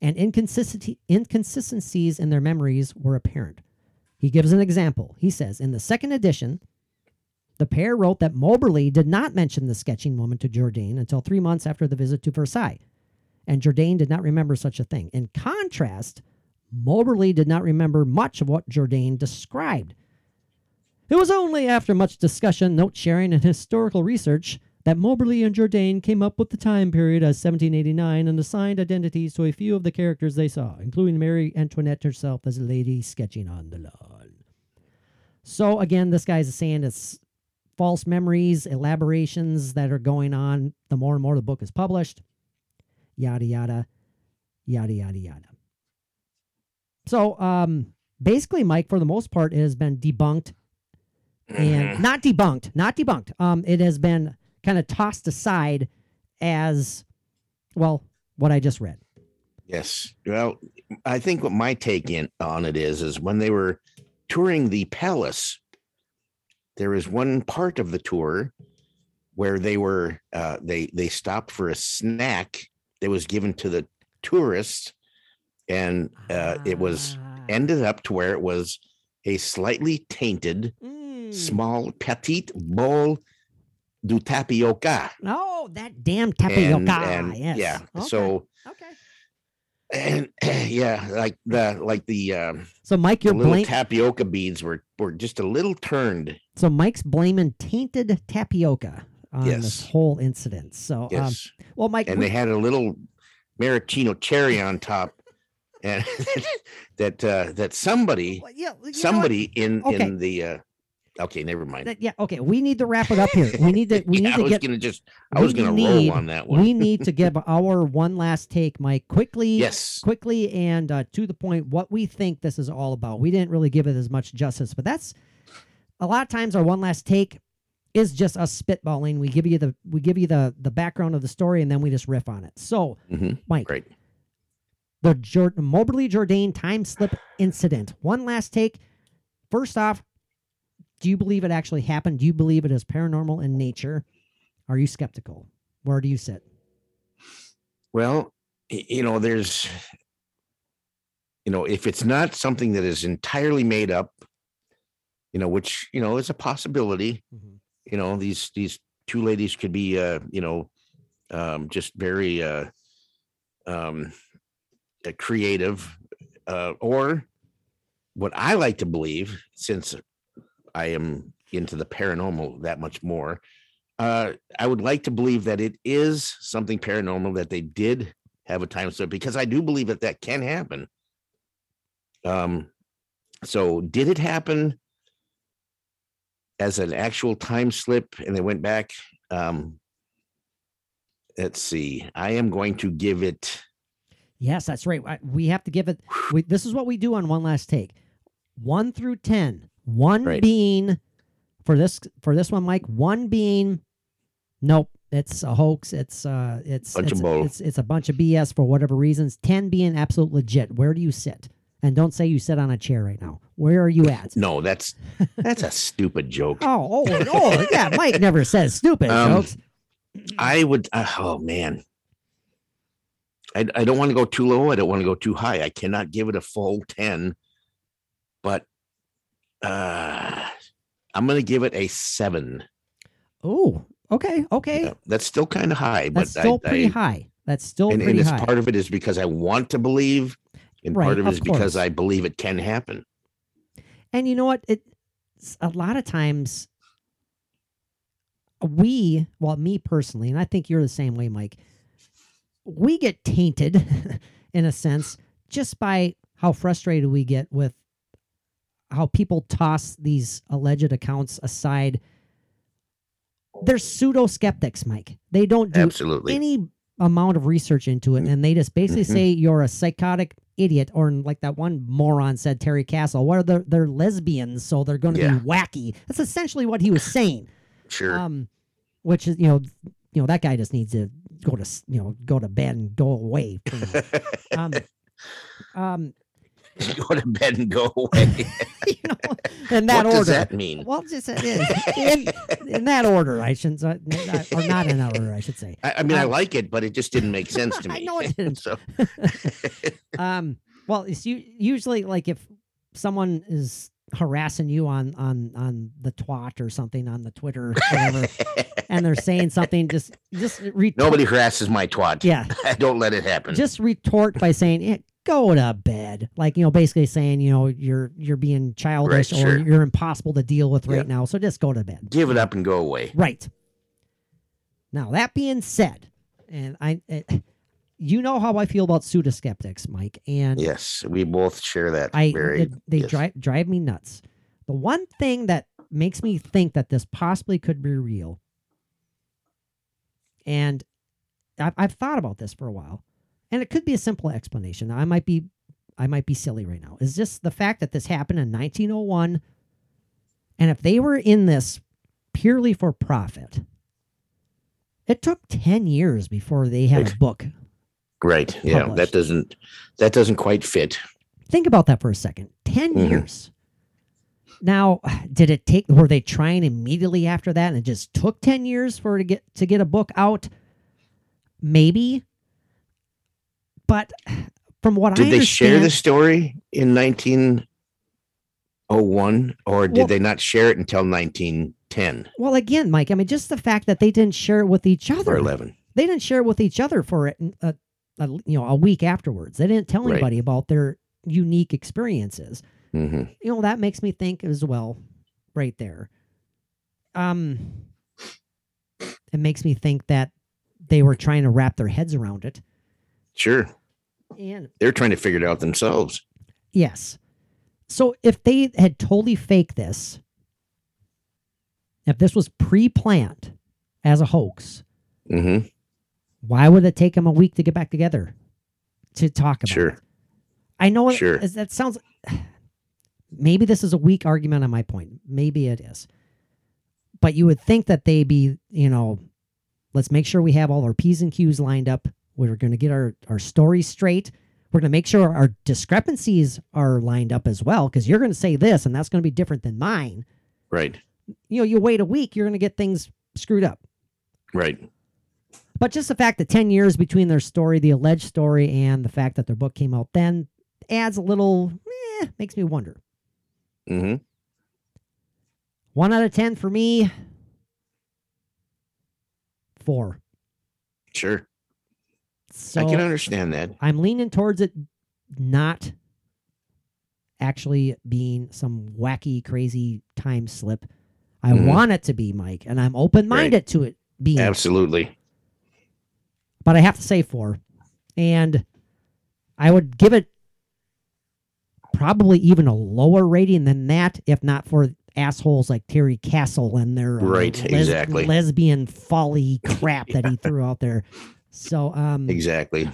and inconsistencies in their memories were apparent. He gives an example. He says, in the second edition, the pair wrote that Moberly did not mention the sketching woman to Jourdain until three months after the visit to Versailles, and Jourdain did not remember such a thing. In contrast, Moberly did not remember much of what Jourdain described. It was only after much discussion, note sharing, and historical research that Moberly and Jourdain came up with the time period as 1789 and assigned identities to a few of the characters they saw, including Mary Antoinette herself as a lady sketching on the lawn. So, again, this guy's saying it's false memories, elaborations that are going on the more and more the book is published. Yada, yada, yada, yada, yada. So, um, basically, Mike, for the most part, it has been debunked and not debunked, not debunked. Um, it has been kind of tossed aside as well what I just read. Yes. Well, I think what my take in on it is is when they were touring the palace, there is one part of the tour where they were uh, they they stopped for a snack that was given to the tourists, and uh, it was Ah. ended up to where it was a slightly tainted Mm. small petite bowl du tapioca. Oh, that damn tapioca. And, and yes. yeah, Okay. so okay. and yeah, like the like the um, So Mike, little blaming. tapioca beads were were just a little turned. so Mike's blaming tainted tapioca on this whole incident. So, um, Yes, well, Mike, and we- they had a little maraschino cherry on top, and that uh, that somebody well, yeah, you know what? somebody in Okay. in the uh, okay, never mind. That- yeah, okay. We need to wrap it up here. We need to. We Yeah, need I to was get. gonna just I was gonna need- roll on that one. We need to give our one last take, Mike, quickly. yes, quickly and uh, to the point what we think this is all about. We didn't really give it as much justice, but that's a lot of times our one last take is just us spitballing. We give you the we give you the the background of the story and then we just riff on it. So, Mhm. Mike, great. The Jor- Moberly Jourdain time slip incident. One last take. First off, do you believe it actually happened? Do you believe it is paranormal in nature? Are you skeptical? Where do you sit? Well, you know, there's, you know, if it's not something that is entirely made up, you know, which you know is a possibility. Mhm. You know, these these two ladies could be, uh, you know, um, just very uh, um, uh, creative, uh, or what I like to believe, since I am into the paranormal that much more, uh, I would like to believe that it is something paranormal that they did have a time slip because I do believe that that can happen. Um, so did it happen as an actual time slip and they went back? Um, let's see. I am going to give it. Yes, that's right. I- We have to give it. We, this is what we do on one last take. One through ten. One Right. being for this for this one, Mike. One being nope, it's a hoax. It's uh, it's Bunch it's, it's it's a bunch of BS for whatever reasons. Ten being absolute legit. Where do you sit? And don't say you sit on a chair right now. Where are you at? No, that's that's a stupid joke. Oh, oh, oh, yeah. Mike never says stupid Um, jokes. I would. Uh, oh man, I I don't want to go too low. I don't want to go too high. I cannot give it a full ten, but uh, I'm going to give it a seven. Oh, okay, okay. Yeah, that's still kind of high, but still I, pretty I, high. That's still and, and pretty it's high. part of it is because I want to believe, and Right, part of it of is because. I believe it can happen. And you know what? It a lot of times we, well, me personally, and I think you're the same way, Mike. We get tainted in a sense just by how frustrated we get with how people toss these alleged accounts aside. They're pseudo skeptics, Mike. They don't do Absolutely. any amount of research into it, and they just basically Mhm. say you're a psychotic idiot, or like that one moron said, Terry Castle. Well, they're they're lesbians, so they're going to Yeah. be wacky. That's essentially what he was saying. sure. Um, which is you know, you know that guy just needs to go to you know go to bed and go away. um, um, go to bed and go away. you know, in that order. what order. does that mean? Well, just uh, in, in that order, I shouldn't, say- or not in that order, I should say. I, I mean, I Um, like it, but it just didn't make sense to me. I know it didn't. so um well it's usually like if someone is harassing you on on on the twat or something on the twitter or whatever and they're saying something just just retort, nobody harasses my twat. yeah don't let it happen. just retort by saying eh, go to bed like you know basically saying you know you're you're being childish or sure. you're impossible to deal with right Yeah. now so just go to bed give it up and go away. Right. Now that being said, and I, it, you know how I feel about pseudoskeptics, Mike, and Yes, we both share that. I very. it- they yes. drive drive me nuts. The one thing that makes me think that this possibly could be real, and I've, I've thought about this for a while, and it could be a simple explanation. I might be I might be silly right now. Is just the fact that this happened in 1901, and if they were in this purely for profit, it took 10 years before they had a book Right. Yeah, published. that doesn't that doesn't quite fit. Think about that for a second. 10 Mhm. years. Now, did it take were they trying immediately after that and it just took 10 years for to get to get a book out? Maybe. But from what I Did they share the story in 1901 or did Well- they not share it until 1910 Well, again, Mike, I mean, just the fact that they didn't share it with each other. or 11? They didn't share it with each other for a, a, you know a week afterwards. They didn't tell Right. anybody about their unique experiences. hmm You know, that makes me think as well, right there. Um, it makes me think that they were trying to wrap their heads around it. Sure. And They're trying to figure it out themselves. Yes. So if they had totally faked this, if this was pre-planned as a hoax, hmm why would it take them a week to get back together to talk about Sure. it? I know it- Sure. that sounds maybe this is a weak argument on my point. Maybe it is. But you would think that they be, you know, let's make sure we have all our P's and Q's lined up. We're going to get our, our story straight. We're going to make sure our discrepancies are lined up as well because you're going to say this and that's going to be different than mine. Right. You know, you wait a week, you're going to get things screwed up. Right. But just the fact that 10 years between their story, the alleged story, and the fact that their book came out then adds a little, eh, makes me wonder. hmm One out of 10 for me, four. Sure. So I can understand that. I'm leaning towards it not actually being some wacky, crazy time slip. I Mhm. want it to be, Mike, and I'm open minded to it being. Absolutely. But I have to say four. And I would give it probably even a lower rating than that, if not for assholes like Terry Castle and their uh, Right, exactly. lesbian folly crap that he threw out there. So, um, Exactly.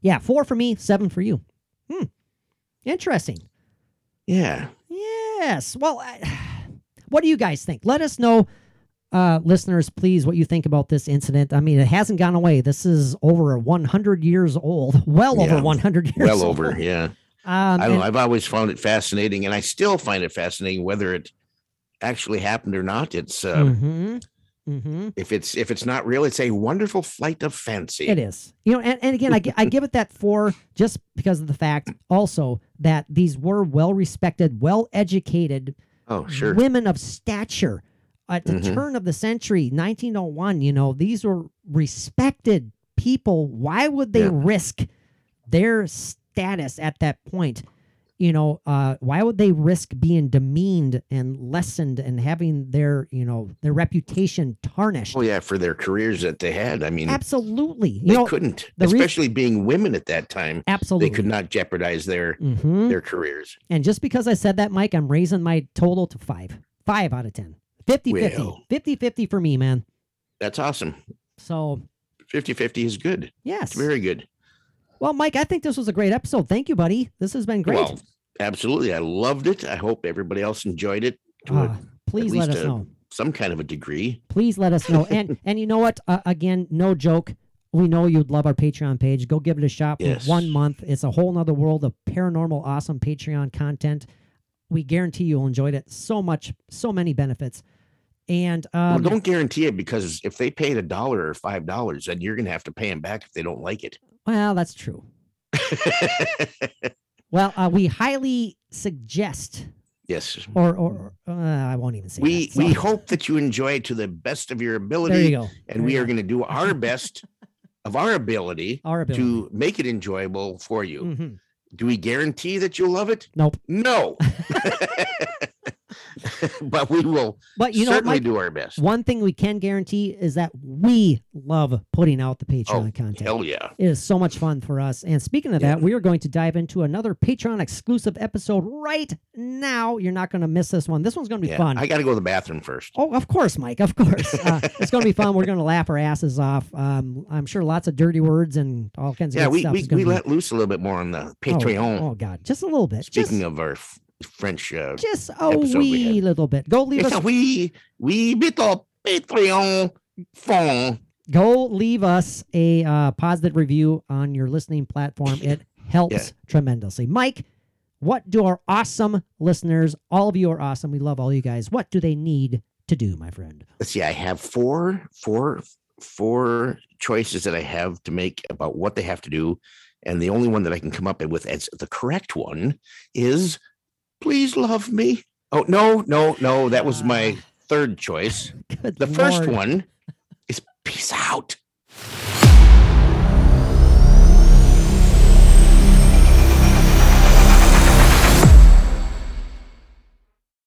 yeah, four for me, seven for you. Hmm, interesting. Yeah. Yes. Well, I, what do you guys think? Let us know, uh, listeners, please, what you think about this incident. I mean, it hasn't gone away. This is over 100 years old, well over 100 years Well old. over. Yeah. Um, I don't and- know. I've always found it fascinating, and I still find it fascinating whether it actually happened or not. It's uh, Mhm, mhm. if it's if it's not real, it's a wonderful flight of fancy. It is. You know, and, and again, I, I give it that four just because of the fact also that these were well respected, well educated Oh, sure. women of stature at the Mhm. turn of the century 1901 you know these were respected people why would they Yeah. risk their status at that point you know uh why would they risk being demeaned and lessened and having their you know their reputation tarnished Oh yeah, for their careers that they had. I mean, absolutely you they know couldn't, the especially being women at that time. absolutely They could not jeopardize their hmm their careers. And just because I said that, Mike, I'm raising my total to five. Five out of 10. 50 50. 50 50 for me, man. That's awesome. So, 50-50 is good. yes. It's very good. Well, Mike, I think this was a great episode. Thank you, buddy. This has been great. Well, absolutely. I loved it. I hope everybody else enjoyed it Uh, please let us a- know. some kind of a degree. Please let us know. And and you know what? Uh, again, no joke. We know you'd love our Patreon page. Go give it a shot for Yes. one month. It's a whole nother world of paranormal, awesome Patreon content. We guarantee you'll enjoy it so much, so many benefits. And well, um, don't guarantee it because if they paid a dollar or five dollars, then you're gonna have to pay them back if they don't like it. well, that's true. Well, uh, we highly suggest, yes. or or uh, I won't even say We that, so- we hope that you enjoy it to the best of your ability. There you go. and There we are going to do our best of our ability our ability. to make it enjoyable for you. Mhm. Do we guarantee that you'll love it? Nope. No. but we will But you know, certainly Mike, do our best. one thing we can guarantee is that we love putting out the Patreon Oh, content. Hell yeah. It is so much fun for us. And speaking of Yeah. that, we are going to dive into another Patreon exclusive episode right now. You're not going to miss this one. This one's going to be yeah. fun. I got to go to the bathroom first. Oh, of course, Mike. Of course. Uh, it's going to be fun. We're going to laugh our asses off. Um, I'm sure lots of dirty words and all kinds of Yeah, good we stuff. we, is gonna we be- let loose a little bit more on the Oh, Patreon. Oh, God. Just a little bit. Speaking just, of our French, uh, just a wee little bit. Go leave it's a wee wee bit of Patreon phone. Go leave us a uh, positive review on your listening platform. It helps Yeah. tremendously. Mike, what do our awesome listeners? All of you are awesome. We love all you guys. What do they need to do, my friend? Let's see. I have four four four choices that I have to make about what they have to do And the only one that I can come up with as the correct one is please love me. Oh, no, no, no. That was my Ah. third choice. Good The first one is peace out.